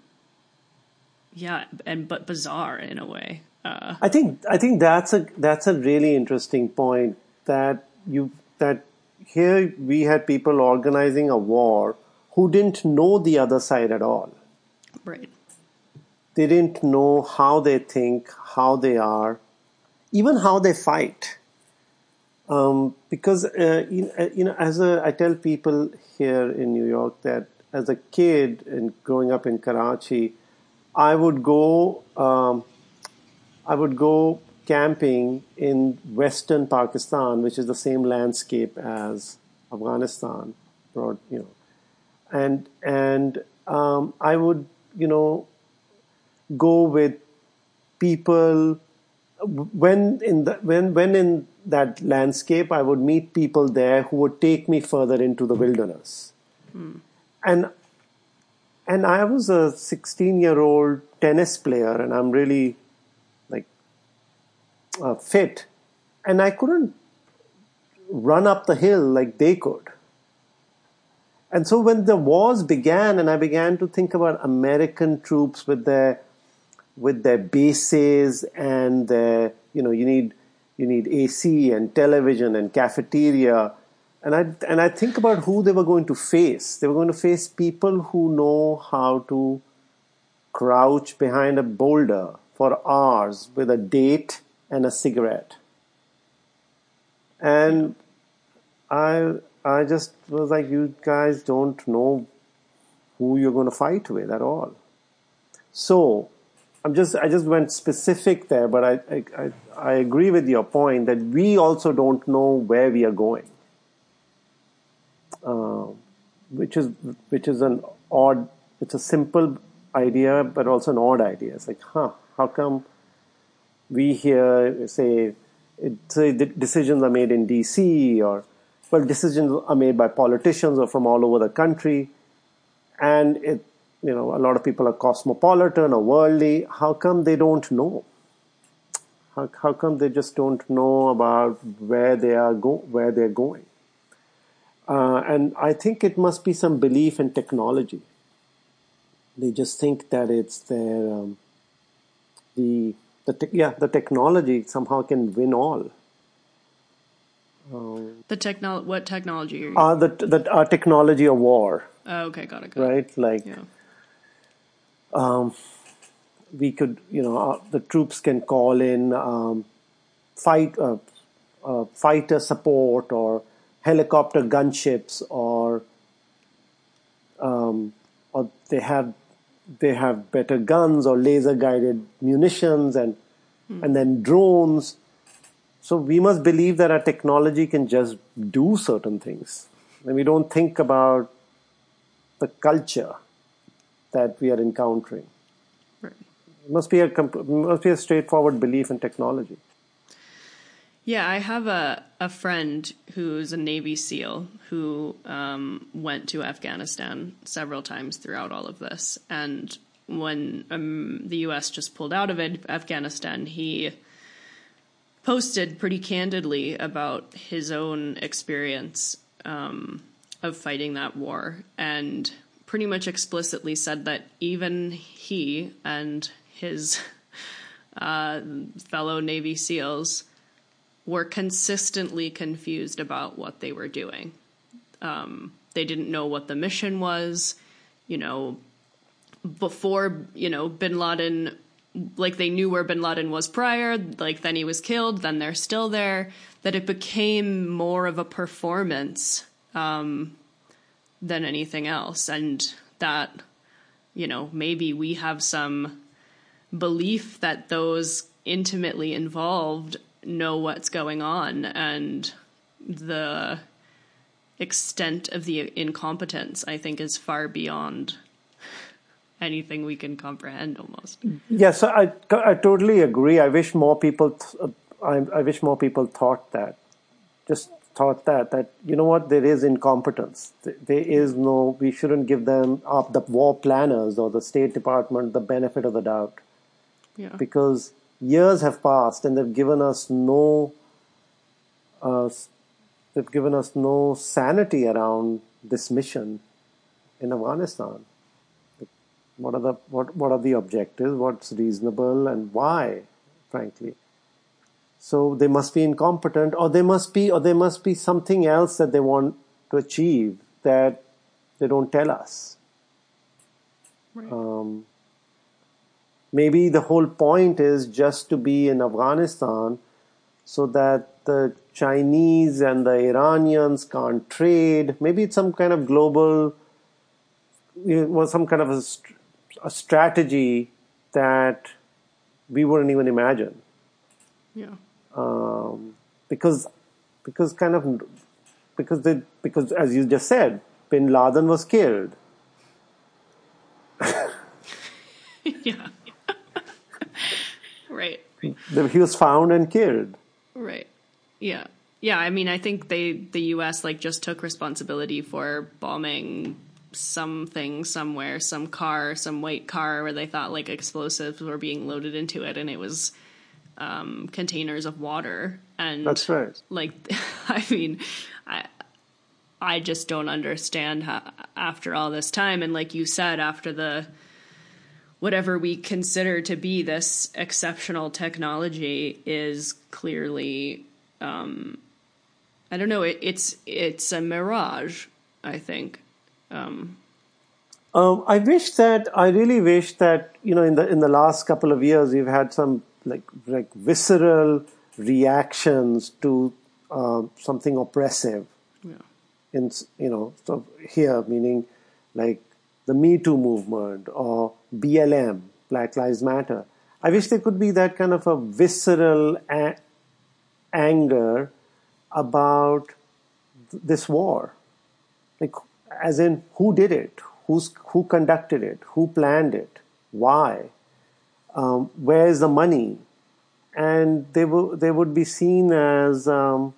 yeah, and but bizarre in a way. Uh, I think I think that's a that's a really interesting point that you that here we had people organizing a war who didn't know the other side at all. Right. They didn't know how they think, how they are, even how they fight. Um, because uh, you, uh, you know, as a I tell people here in New York that as a kid and growing up in Karachi, I would go. Um, I would go camping in western Pakistan, which is the same landscape as Afghanistan, broad, you know, and and um, I would you know go with people. When in the when when in that landscape I would meet people there who would take me further into the wilderness, and and I was a 16 year old tennis player, and I'm really like uh, fit, and I couldn't run up the hill like they could. And so when the wars began, and I began to think about American troops with their with their bases and their you know you need you need AC and television and cafeteria, and I and I think about who they were going to face. They were going to face people who know how to crouch behind a boulder for hours with a date and a cigarette. And I I just was like, you guys don't know who you're going to fight with at all. So I'm just I just went specific there, but I I, I, agree with your point that we also don't know where we are going, Um which is which is an odd. It's a simple idea, but also an odd idea. It's like, huh? How come we here say it, say the decisions are made in D.C. or well, decisions are made by politicians or from all over the country, and it you know a lot of people are cosmopolitan or worldly. How come they don't know? How, how come they just don't know about where they are go where they're going? Uh, and I think it must be some belief in technology. They just think that it's their um, the the te- yeah the technology somehow can win all. The technol what technology are you? Uh, the the uh, technology of war, oh, okay, got it. Got it. right? Like Yeah. we could, you know, uh, the troops can call in um, fight uh, uh, fighter support or helicopter gunships or um, or they have they have better guns or laser guided munitions and and then drones. So we must believe that our technology can just do certain things, and we don't think about the culture that we are encountering. Right. It must be a comp- must be a straightforward belief in technology. Yeah, I have a, a friend who's a Navy SEAL who um, went to Afghanistan several times throughout all of this. And when um, the U.S. just pulled out of it, Afghanistan, he posted pretty candidly about his own experience um, of fighting that war and pretty much explicitly said that even he and his uh, fellow Navy SEALs were consistently confused about what they were doing. Um, they didn't know what the mission was. You know, before, you know, bin Laden, like they knew where bin Laden was prior, like then he was killed, then they're still there, that it became more of a performance um, than anything else. And that, you know, maybe we have some belief that those intimately involved know what's going on and the extent of the incompetence i think is far beyond anything we can comprehend almost Yes, I, I totally agree. I wish more people, th- I, I wish more people thought that. Just thought that that you know what there is incompetence. There is no. We shouldn't give them up the war planners or the State Department the benefit of the doubt Yeah. because years have passed and they've given us no. Uh, they've given us no sanity around this mission in Afghanistan. What are the what what are the objectives? What's reasonable and why? Frankly, so they must be incompetent, or they must be, or there must be something else that they want to achieve that they don't tell us. Right. Um, maybe the whole point is just to be in Afghanistan so that the Chinese and the Iranians can't trade. Maybe it's some kind of global, you know, some kind of a, a strategy that we wouldn't even imagine. yeah. Um, because, because kind of, because they, because as you just said, Bin Laden was killed. yeah. right. He was found and killed. Right. Yeah. Yeah, I mean I think they the US like just took responsibility for bombing something somewhere, some car, some white car where they thought like explosives were being loaded into it and it was um containers of water and That's right. like i mean i i just don't understand how after all this time and like you said after the whatever we consider to be this exceptional technology is clearly um i don't know it, it's it's a mirage i think Um, I wish that I really wish that you know in the in the last couple of years we've had some like like visceral reactions to uh, something oppressive. Yeah. In you know so here meaning like the Me Too movement or BLM Black Lives Matter. I wish there could be that kind of a visceral a- anger about th- this war. Like as in who did it who's who conducted it who planned it why um, where's the money? And they will they would be seen as um,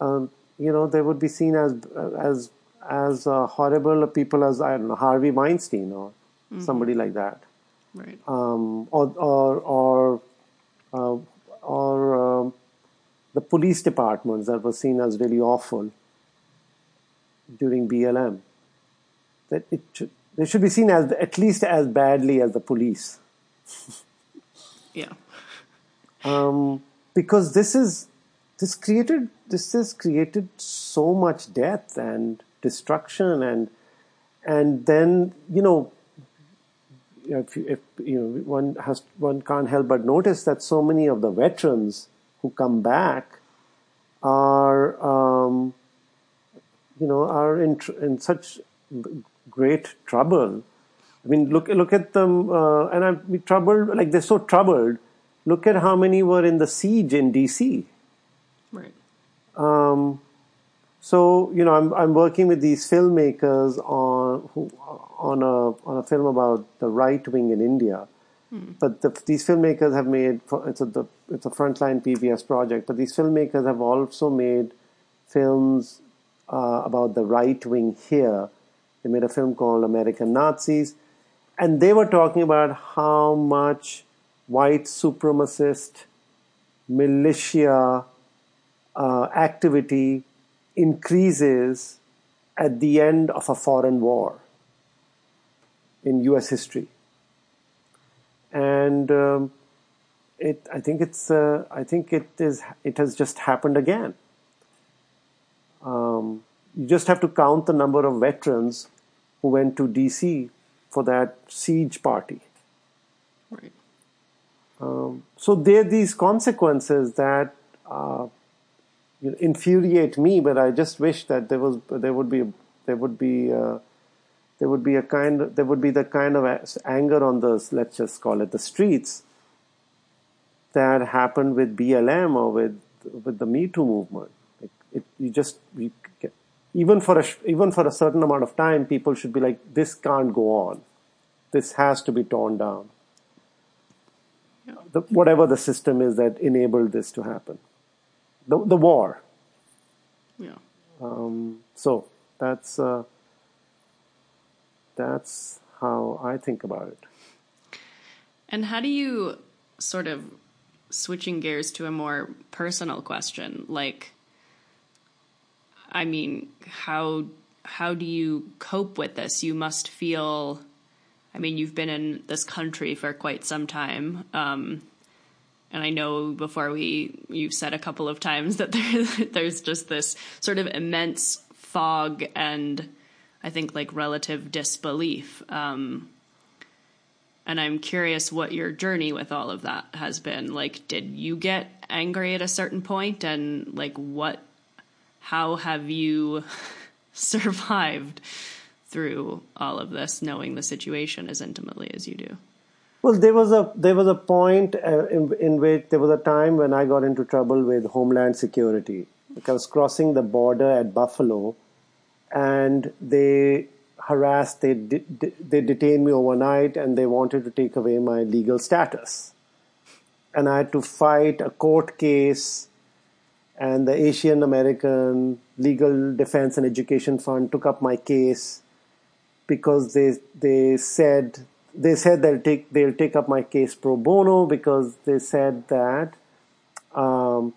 um, you know they would be seen as as as uh, horrible people as I don't know Harvey Weinstein or somebody like that. Right. Um, or or or uh, or um, the police departments that were seen as really awful during BLM. That it should, they should be seen as at least as badly as the police, yeah um, because this is this created this has created so much death and destruction and and then you know if, you- if you know one has one can't help but notice that so many of the veterans who come back are um, you know are in tr- in such great trouble. I mean, look look at them, uh, and I'm troubled. Like they're so troubled. Look at how many were in the siege in D.C. right Um, so you know, I'm I'm working with these filmmakers on who, on a on a film about the right wing in India. But the, these filmmakers have made it's a the, it's a frontline PBS project. But these filmmakers have also made films uh, about the right wing here. They made a film called American Nazis, and they were talking about how much white supremacist militia uh, activity increases at the end of a foreign war in U.S. history, and um, it. I think it's. Uh, I think it is. It has just happened again. Um, you just have to count the number of veterans who went to D.C. for that siege party. right So there are these consequences that uh, you know, infuriate me, but I just wish that there was there would be there would be uh, there would be a kind there would be the kind of anger on the let's just call it the streets that happened with BLM or with with the Me Too movement. It, you just you, even for a even for a certain amount of time, people should be like, this can't go on. This has to be torn down the, whatever the system is that enabled this to happen. The, the war. Yeah. Um, so that's uh, that's how I think about it. And how do you sort of switching gears to a more personal question, like I mean, how how do you cope with this? You must feel I mean, you've been in this country for quite some time. Um, and I know before we, you've said a couple of times that there, there's just this sort of immense fog and I think like relative disbelief. Um, and I'm curious what your journey with all of that has been. Like, did you get angry at a certain point and like what, how have you survived through all of this, knowing the situation as intimately as you do? Well, there was a there was a point uh, in, in which there was a time when I got into trouble with Homeland Security. because I was crossing the border at Buffalo, and they harassed, they de- de- they detained me overnight, and they wanted to take away my legal status, and I had to fight a court case. And the Asian American Legal Defense and Education Fund took up my case because they they said they said they'll take they'll take up my case pro bono because they said that um,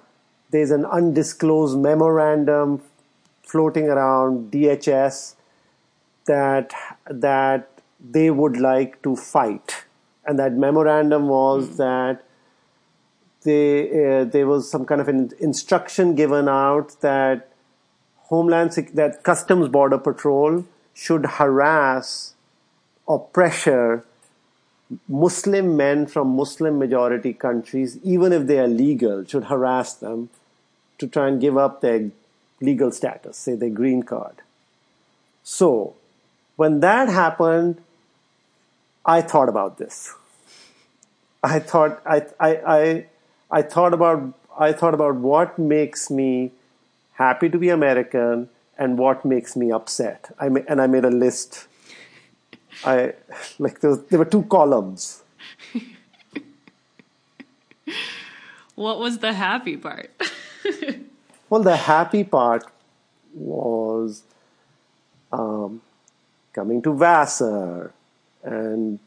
there's an undisclosed memorandum floating around DHS that that they would like to fight, and that memorandum was that they, uh, there was some kind of an instruction given out that Homeland Sec- that Customs Border Patrol should harass or pressure Muslim men from Muslim majority countries, even if they are legal, should harass them to try and give up their legal status, say their green card. So, when that happened, I thought about this. I thought I, I, I, I thought about I thought about what makes me happy to be American and what makes me upset. I ma- and I made a list. I like there, was, there were two columns. What was the happy part? Well, the happy part was um, coming to Vassar and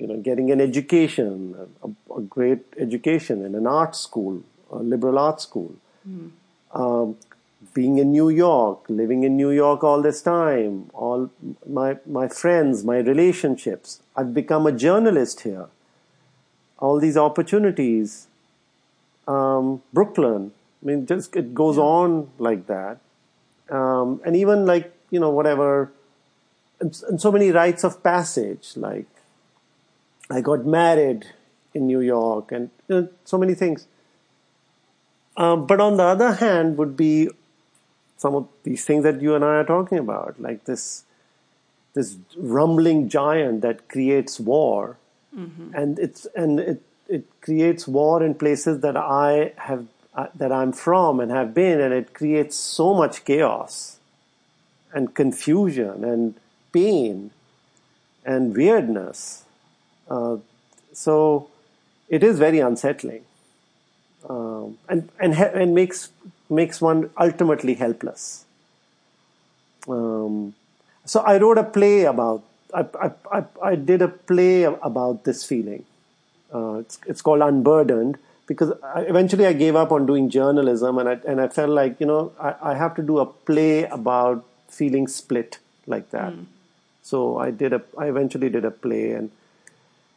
you know getting an education, a, a great education in an art school, a liberal art school. Um, being in New York, living in New York all this time, all my my friends, my relationships. I've become a journalist here. All these opportunities. Um, Brooklyn. I mean, just it goes on like that, um, and even like you know whatever, and, and so many rites of passage. Like I got married in New York, and you know, so many things. Um, but on the other hand, would be some of these things that you and I are talking about, like this this rumbling giant that creates war, and it's and it it creates war in places that I have uh, that I'm from and have been, and it creates so much chaos, and confusion and pain, and weirdness. Uh, so it is very unsettling, um, and and he- and makes makes one ultimately helpless. Um, so I wrote a play about. I, I, I, I did a play about this feeling. Uh, it's, it's called Unburdened because I, eventually I gave up on doing journalism and I, and I felt like, you know, I, I have to do a play about feeling split like that. So I did a, I eventually did a play and,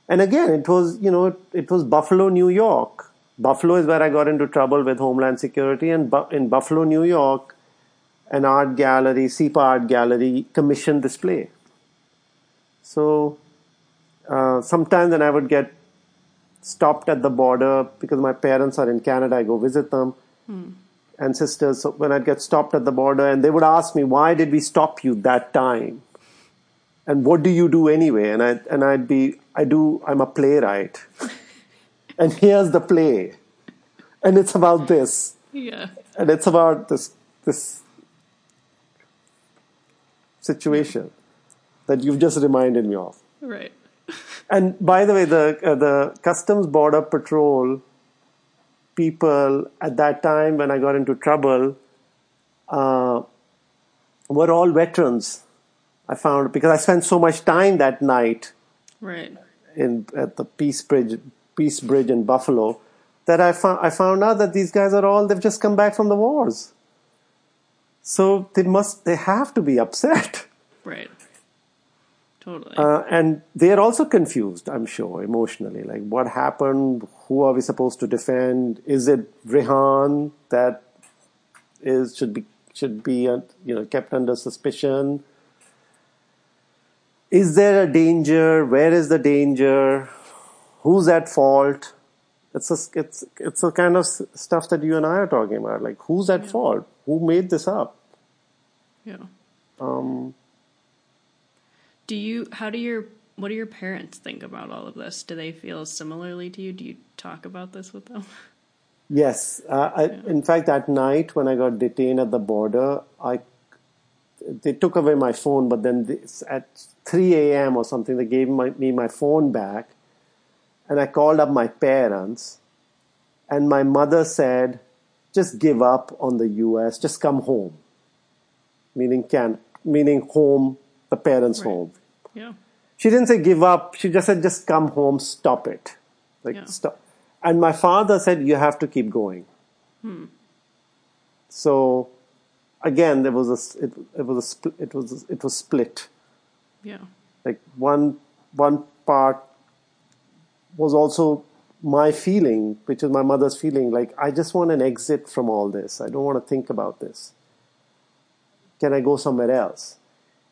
and again, it was, you know, it was Buffalo, New York. Buffalo is where I got into trouble with Homeland Security and Bu- in Buffalo, New York, an art gallery, CEPA Art Gallery commissioned this play. So uh, sometimes when I would get stopped at the border because my parents are in Canada, I go visit them and sisters. So when I'd get stopped at the border and they would ask me, why did we stop you that time? And what do you do anyway? And I and I'd be, I do, I'm a playwright. and here's the play. And it's about this. yeah. And it's about this this situation that you've just reminded me of. Right. And by the way, the uh, the Customs Border Patrol people at that time when I got into trouble, uh, were all veterans. I found because I spent so much time that night Right. In at the Peace Bridge, Peace Bridge in Buffalo, that I found I found out that these guys are all they've just come back from the wars. So they must they have to be upset, Right. Totally. uh, and they are also confused. I'm sure emotionally, like what happened? Who are we supposed to defend? Is it Rehan that is should be should be uh, you know kept under suspicion? Is there a danger? Where is the danger? Who's at fault? It's a, it's it's the kind of stuff that you and I are talking about. Like who's at fault? Who made this up? yeah. Um, Do you? How do your? What do your parents think about all of this? Do they feel similarly to you? Do you talk about this with them? yes, uh, I, in fact, that night when I got detained at the border, I they took away my phone, but then at 3 a.m. or something, they gave my, me my phone back, and I called up my parents, and my mother said, "Just give up on the U.S. Just come home." Meaning can meaning home, the parents' Right. home. Yeah. She didn't say give up. She just said just come home, stop it, like Yeah. stop. And my father said you have to keep going. Hmm. So again, there was a it, it was a spl- it was it was split. Yeah. Like one one part was also my feeling, which is my mother's feeling. Like I just want an exit from all this. I don't want to think about this. Can I go somewhere else?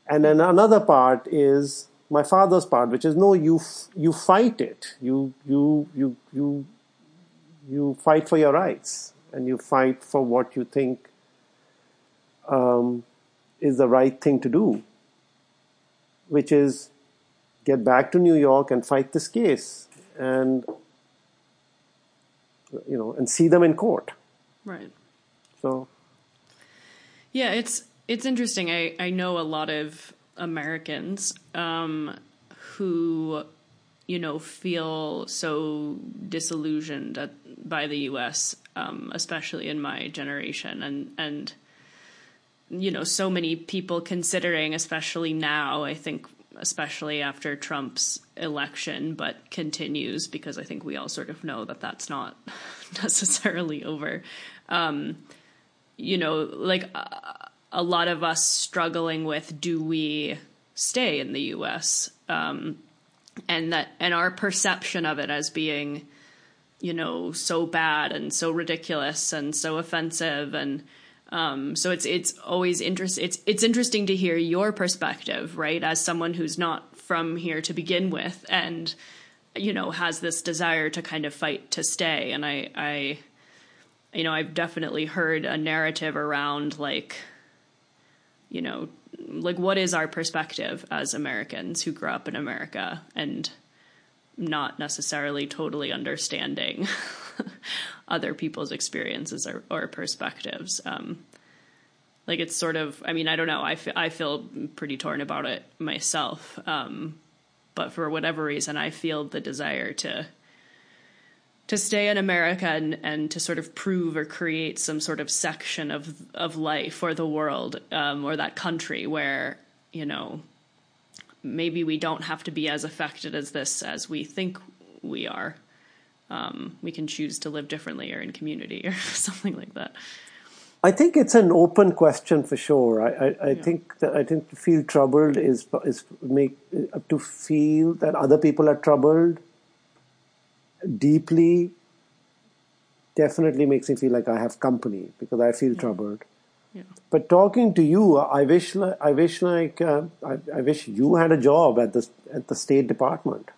And then another part is my father's part, which is no, you f- you fight it. You you you you you fight for your rights, and you fight for what you think um, is the right thing to do, which is get back to New York and fight this case, and you know, and see them in court. Right. So Yeah, it's it's interesting. I I know a lot of Americans um, who you know feel so disillusioned at, by the U.S., um, especially in my generation, and and you know so many people considering, especially now. I think, especially after Trump's election, but continues because I think we all sort of know that that's not necessarily over. Um, you know, like a, a lot of us struggling with do we stay in the US? Um, and that and our perception of it as being you know so bad and so ridiculous and so offensive and um, so it's it's always interest it's it's interesting to hear your perspective right as someone who's not from here to begin with and you know has this desire to kind of fight to stay. And I I you know I've definitely heard a narrative around like you know like what is our perspective as Americans who grew up in America and not necessarily totally understanding other people's experiences or, or perspectives. Um, like it's sort of, I mean, I don't know. I I feel pretty torn about it myself. Um, but for whatever reason, I feel the desire to to stay in America and, and to sort of prove or create some sort of section of of life or the world um, or that country where you know maybe we don't have to be as affected as this as we think we are. Um, we can choose to live differently or in community or something like that. I think it's an open question for sure. I, I, I think that I think to feel troubled is is make to feel that other people are troubled deeply. Definitely makes me feel like I have company because I feel troubled. Yeah. But talking to you, I wish I wish like uh, I, I wish you had a job at the at the State Department.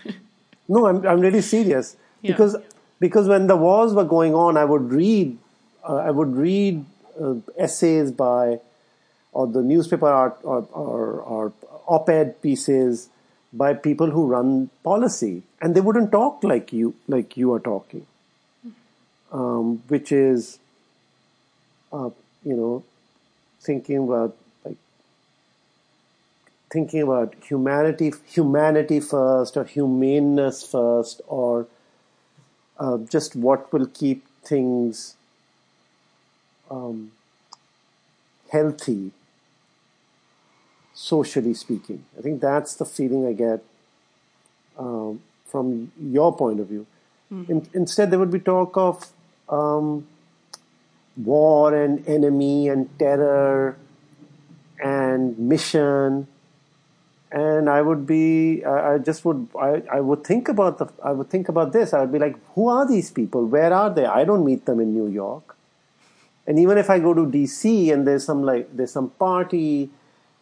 no, I'm I'm really serious Because because when the wars were going on, I would read uh, I would read uh, essays by or the newspaper art or, or, or op-ed pieces by people who run policy, and they wouldn't talk like you like you are talking, um, which is uh, you know thinking about like thinking about humanity humanity first or humaneness first or uh, just what will keep things um, healthy, socially speaking. I think that's the feeling I get um, from your point of view. In, instead, there would be talk of um, war and enemy and terror and mission and I would be, I, I just would, I, I would think about the, I would think about this. I would be like, who are these people? Where are they? I don't meet them in New York. And even if I go to DC and there's some like, there's some party,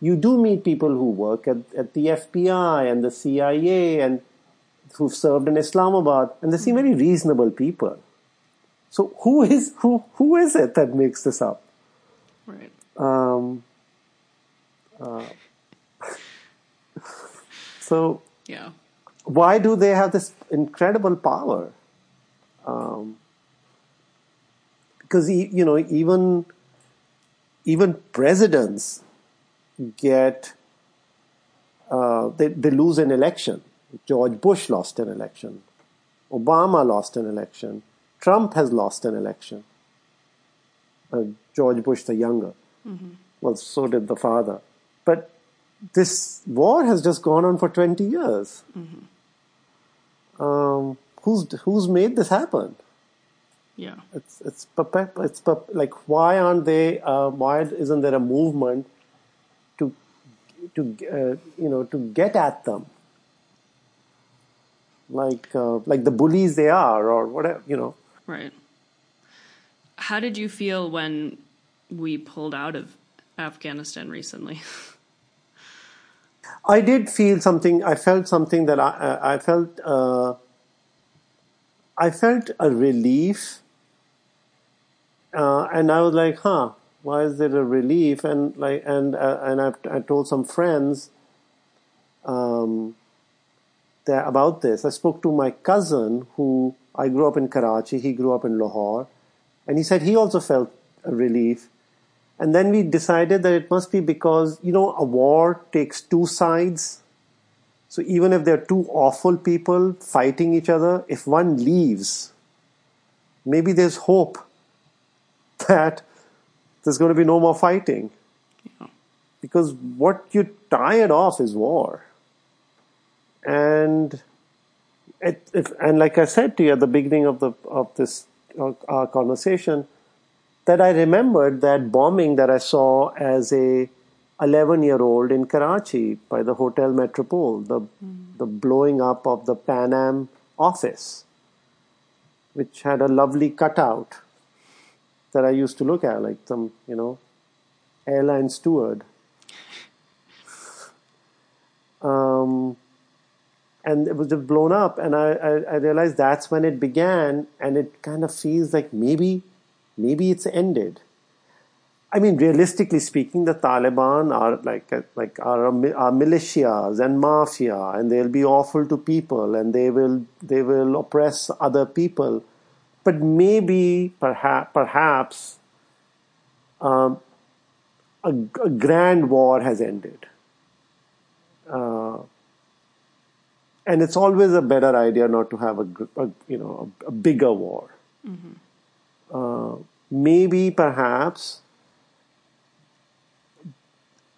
you do meet people who work at, at the FBI and the CIA and who've served in Islamabad, and they seem very reasonable people. So who is who who is it that makes this up? Right. Um, uh, so Yeah. why do they have this incredible power? Um, because you know even even presidents get uh, they they lose an election. George Bush lost an election. Obama lost an election. Trump has lost an election. Uh, George Bush the younger. Well, so did the father. But this war has just gone on for 20 years. Um, who's, who's made this happen? Yeah. It's, it's, perpet- it's per- like, why aren't they, uh, why isn't there a movement to, to, uh, you know, to get at them? Like, uh, like the bullies they are or whatever, you know. Right. How did you feel when we pulled out of Afghanistan recently? I did feel something. I felt something that I, I I felt. Uh, I felt a relief, uh, and I was like, "Huh, why is there a relief?" And like, and uh, and I, I told some friends um, that about this. I spoke to my cousin who I grew up in Karachi. He grew up in Lahore, and he said he also felt a relief. And then we decided that it must be because, you know, a war takes two sides. So even if there are two awful people fighting each other, if one leaves, maybe there's hope that there's going to be no more fighting. Because what you're tired of is war. And it, if, and like I said to you at the beginning of the of this uh, our conversation, that I remembered that bombing that I saw as a 11 year old in Karachi by the Hotel Metropole, the, the blowing up of the Pan Am office, which had a lovely cutout that I used to look at, like some, you know, airline steward. Um, and it was just blown up, and I, I, I realized that's when it began, and it kind of feels like maybe maybe it's ended. I mean, realistically speaking, the Taliban are like like are, are militias and mafia, and they'll be awful to people, and they will they will oppress other people. But maybe, perhaps, perhaps, um, a, a grand war has ended, uh, and it's always a better idea not to have a, a you know a, a bigger war uh, maybe perhaps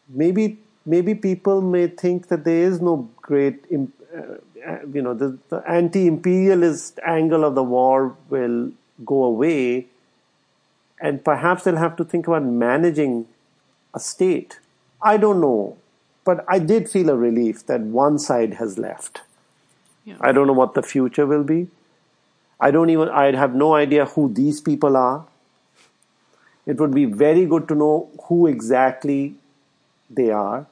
maybe maybe people may think that there is no great uh, you know the, the anti-imperialist angle of the war will go away and perhaps they'll have to think about managing a state. I don't know but i did feel a relief that one side has left. Yeah. i don't know what the future will be I don't even, I'd have no idea who these people are. It would be very good to know who exactly they are.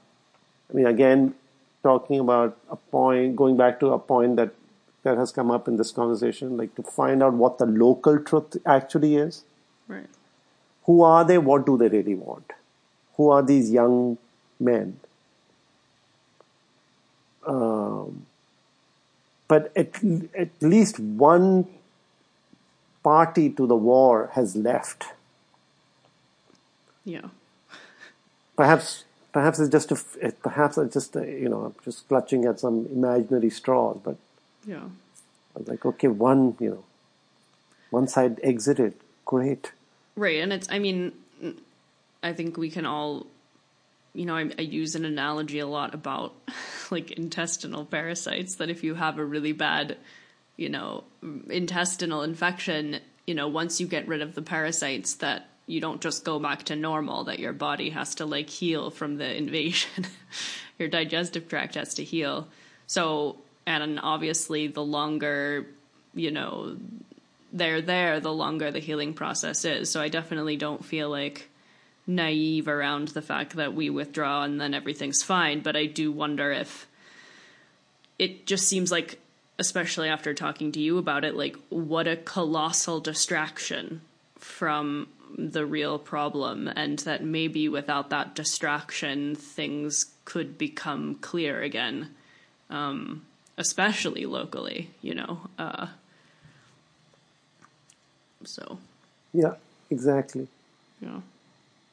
I mean, again, talking about a point, going back to a point that, that has come up in this conversation, like to find out what the local truth actually is. Right. Who are they? What do they really want? Who are these young men? Um, but at, at least one party to the war has left. Yeah. Perhaps, perhaps it's just a, it, perhaps it's just a, you know, I'm just clutching at some imaginary straws. But Yeah. I was like, okay, one, you know, one side exited, great. Right. And it's, I mean, I think we can all, you know, I, I use an analogy a lot about like intestinal parasites that if you have a really bad, you know, intestinal infection, you know, once you get rid of the parasites, that you don't just go back to normal, that your body has to like heal from the invasion. your digestive tract has to heal. So, and obviously, the longer, you know, they're there, the longer the healing process is. So I definitely don't feel like naive around the fact that we withdraw and then everything's fine. But I do wonder if it just seems like, especially after talking to you about it, like what a colossal distraction from the real problem. And that maybe without that distraction, things could become clear again, um, especially locally, you know. Uh, so, Yeah, exactly. yeah.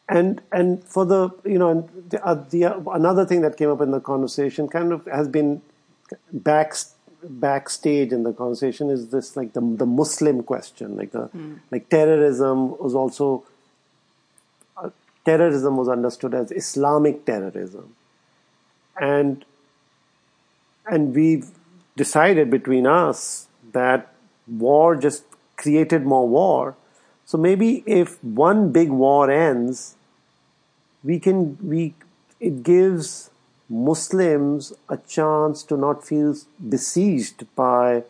And and for the you know and the, uh, the uh, another thing that came up in the conversation kind of has been back backstage in the conversation is this like the the Muslim question like the like terrorism was also uh, terrorism was understood as Islamic terrorism. And and we've decided between us that war just created more war. So maybe if one big war ends we can we it gives muslims a chance to not feel besieged by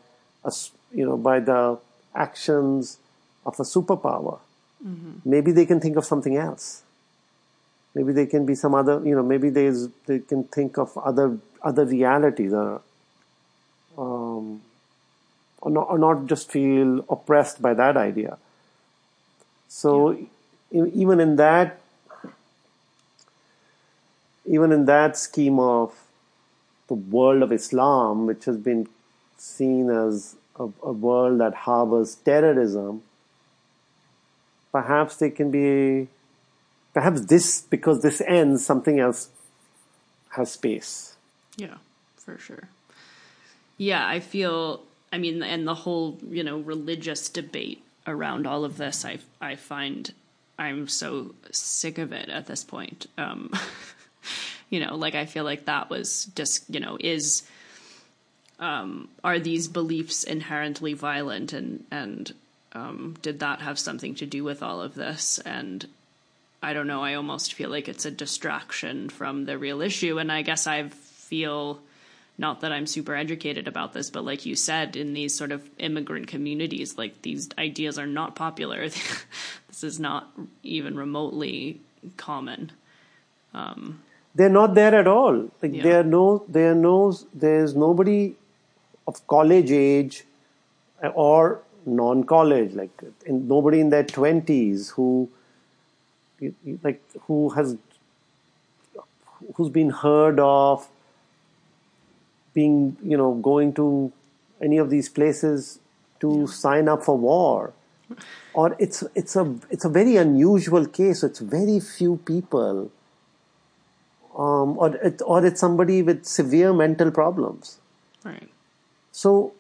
us you know by the actions of a superpower. Maybe they can think of something else. Maybe they can be some other you know maybe there's they can think of other other realities or um or not, or not just feel oppressed by that idea. So e- even in that even in that scheme of the world of Islam, which has been seen as a, a world that harbors terrorism, perhaps they can be, perhaps this, because this ends, something else has space. Yeah, for sure. Yeah, I feel. I mean, and the whole you know religious debate around all of this, I I find I'm so sick of it at this point. Um, you know, like I feel like that was just you know is um, are these beliefs inherently violent and and um, did that have something to do with all of this and I don't know. I almost feel like it's a distraction from the real issue. And I guess I feel not that I'm super educated about this, but like you said, in these sort of immigrant communities, like these ideas are not popular. this is not even remotely common. They're not there at all. Like Yeah. there are no, there are no, there's nobody of college age or non-college, like in, nobody in their twenties who, like, who has, who's been heard of being, you know, going to any of these places to sign up for war. Or it's it's a it's a very unusual case. It's very few people um, or it, or it's somebody with severe mental problems. Right. So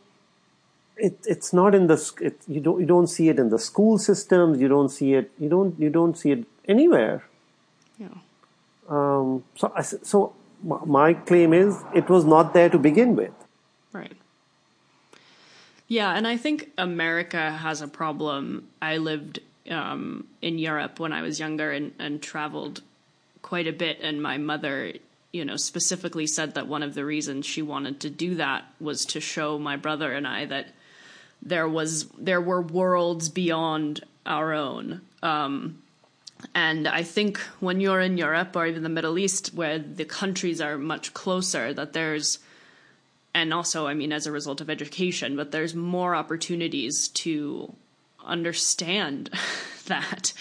it it's not in the it, you don't you don't see it in the school systems. You don't see it. You don't you don't see it anywhere. Yeah. Um, so so my claim is it was not there to begin with. Right. Yeah, and I think America has a problem. I lived um, in Europe when I was younger and, and traveled quite a bit, and my mother, you know, specifically said that one of the reasons she wanted to do that was to show my brother and I that there was there were worlds beyond our own. Um, and I think when you're in Europe or even the Middle East, where the countries are much closer, that there's and also, I mean, as a result of education, but there's more opportunities to understand that.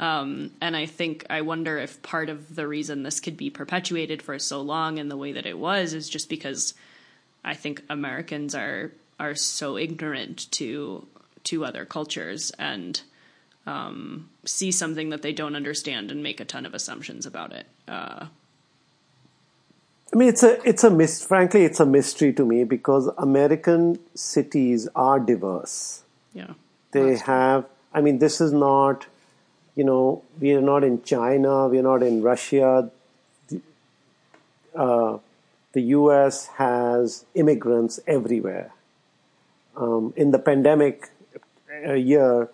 Um, and I think, I wonder if part of the reason this could be perpetuated for so long in the way that it was is just because I think Americans are are so ignorant to to other cultures and um, see something that they don't understand and make a ton of assumptions about it. Uh, I mean, it's a it's a mys- frankly it's a mystery to me because American cities are diverse. yeah, They have. I mean, this is not you know, we are not in China, we are not in Russia. The, uh, the US has immigrants everywhere. Um, in the pandemic uh, year,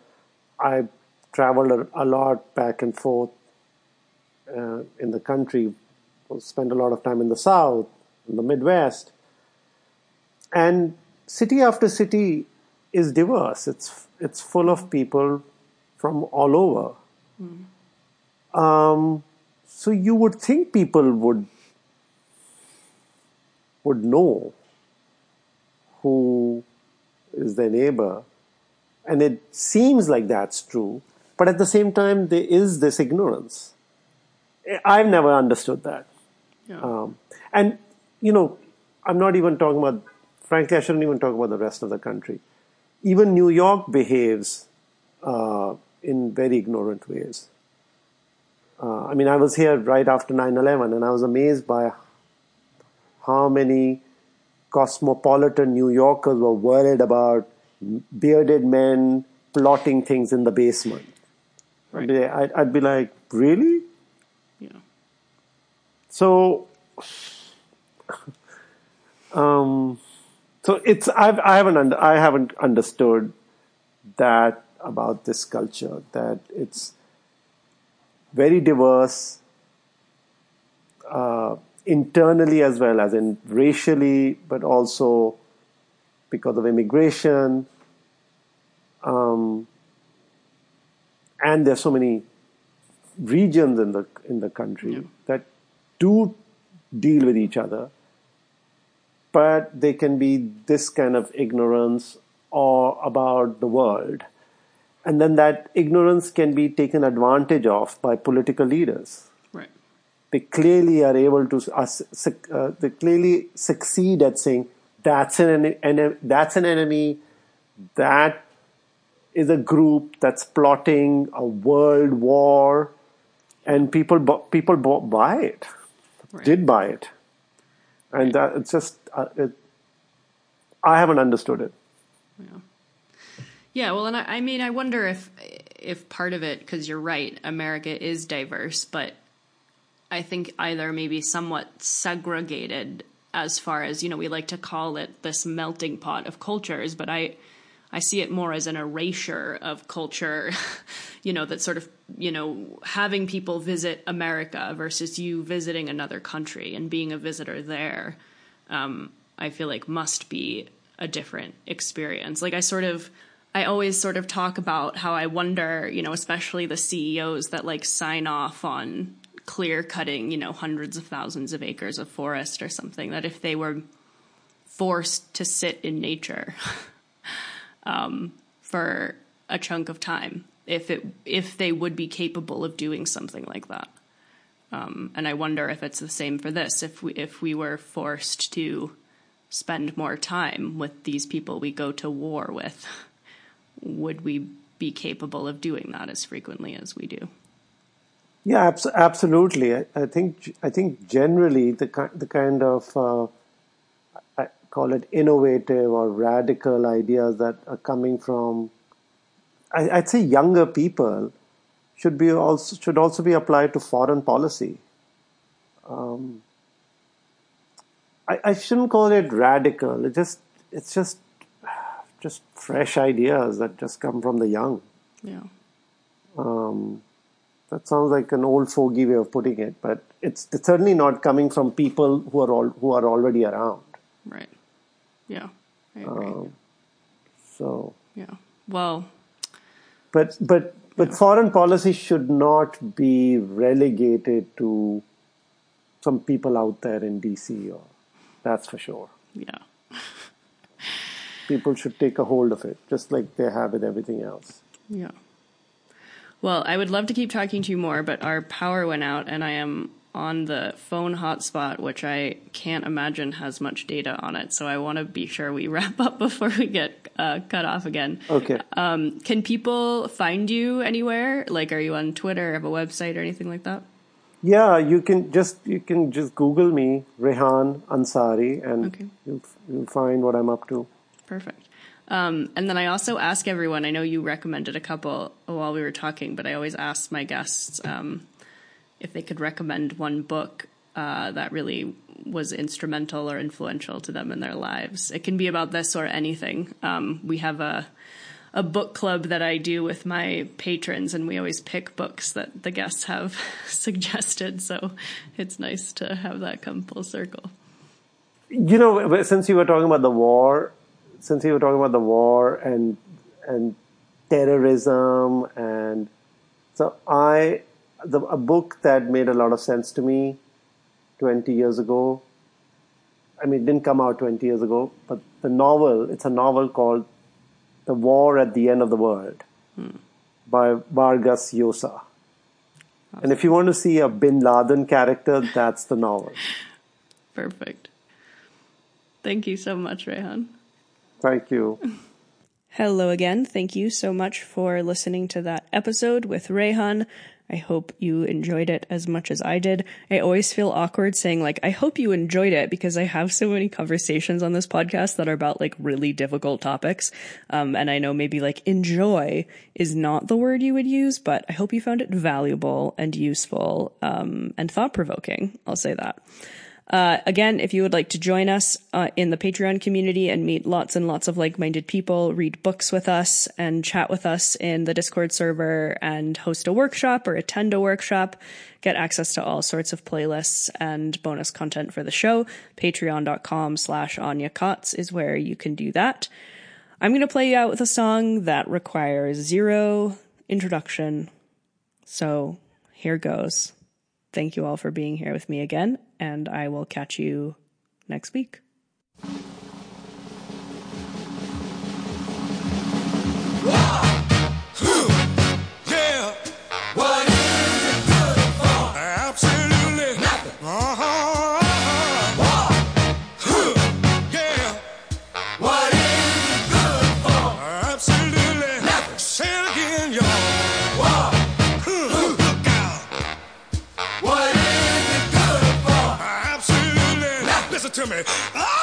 I traveled a, a lot back and forth uh, in the country, spent a lot of time in the South, in the Midwest. And city after city is diverse. It's, it's full of people from all over. Um, so you would think people would would know who is their neighbor, and it seems like that's true. But at the same time, there is this ignorance. I've never understood that. Yeah. Um, and, you know, I'm not even talking about, frankly, I shouldn't even talk about the rest of the country. Even New York behaves uh, in very ignorant ways. Uh, I mean, I was here right after 9 11 and I was amazed by how many cosmopolitan New Yorkers were worried about bearded men plotting things in the basement. I'd, be, I'd, I'd be like, really? yeah. So, um, so it's I've, I haven't under, I haven't understood that about this culture that it's very diverse uh, internally as well as in racially, but also because of immigration. Um, and there's so many regions in the in the country that do deal with each other, but they can be this kind of ignorance or about the world, and then that ignorance can be taken advantage of by political leaders. Right. They clearly are able to uh, uh, they clearly succeed at saying that's an that's an enemy, that is a group that's plotting a world war, and people bu- people bu- buy it, Right. did buy it, and that it's just uh, it, I haven't understood it. Yeah, well, and I, I mean, I wonder if if part of it, because you're right, America is diverse, but I think either maybe somewhat segregated as far as you know, we like to call it this melting pot of cultures, but I I see it more as an erasure of culture, you know, that sort of you know having people visit America versus you visiting another country and being a visitor there. Um, I feel like must be a different experience. Like I sort of I always sort of talk about how I wonder, you know, especially the CEOs that like sign off on clear cutting, you know, hundreds of thousands of acres of forest or something, that if they were forced to sit in nature um, for a chunk of time, if it if they would be capable of doing something like that. Um, and I wonder if it's the same for this. If we if we were forced to spend more time with these people we go to war with, would we be capable of doing that as frequently as we do? Yeah, abs- absolutely. I, I think I think generally the ki- the kind of uh, I call it innovative or radical ideas that are coming from I, I'd say younger people should be also should also be applied to foreign policy. Um, I, I shouldn't call it radical. It just it's just just fresh ideas that just come from the young. Yeah. Um, that sounds like an old fogey way of putting it, but it's, it's certainly not coming from people who are all, who are already around. Right. Yeah. I agree. Um, so, yeah. Well, but but but foreign policy should not be relegated to some people out there in DC, or that's for sure. yeah. People should take a hold of it, just like they have with everything else. Yeah. Well, I would love to keep talking to you more, but our power went out and I am on the phone hotspot, which I can't imagine has much data on it. So I want to be sure we wrap up before we get uh, cut off again. Okay. Um, can people find you anywhere? Like, are you on Twitter, or have a website, or anything like that? Yeah, you can just you can just Google me, Rehan Ansari, and Okay. you'll, you'll find what I'm up to. Perfect. Um, and then I also ask everyone. I know you recommended a couple while we were talking, but I always ask my guests um, if they could recommend one book uh, that really was instrumental or influential to them in their lives. It can be about this or anything. Um, we have a a book club that I do with my patrons, and we always pick books that the guests have suggested. So it's nice to have that come full circle. You know, since you were talking about the war, since you were talking about the war and and terrorism, and so I, the, a book that made a lot of sense to me, twenty years ago. I mean, it didn't come out twenty years ago, but the novel. It's a novel called "The War at the End of the World" by Vargas Llosa. And if you want to see a Bin Laden character, that's the novel. Perfect. Thank you so much, Rehan. Thank you. Hello again. Thank you so much for listening to that episode with Rehan. I hope you enjoyed it as much as I did. I always feel awkward saying like, I hope you enjoyed it because I have so many conversations on this podcast that are about like really difficult topics. Um, and I know maybe like enjoy is not the word you would use, but I hope you found it valuable and useful, um, and thought provoking. I'll say that. Uh, again, if you would like to join us uh, in the Patreon community and meet lots and lots of like-minded people, read books with us, and chat with us in the Discord server, and host a workshop or attend a workshop, get access to all sorts of playlists and bonus content for the show, patreon.com slash Anya Kaats is where you can do that. I'm going to play you out with a song that requires zero introduction. So here goes. Thank you all for being here with me again, and I will catch you next week. Yeah. To me. Oh,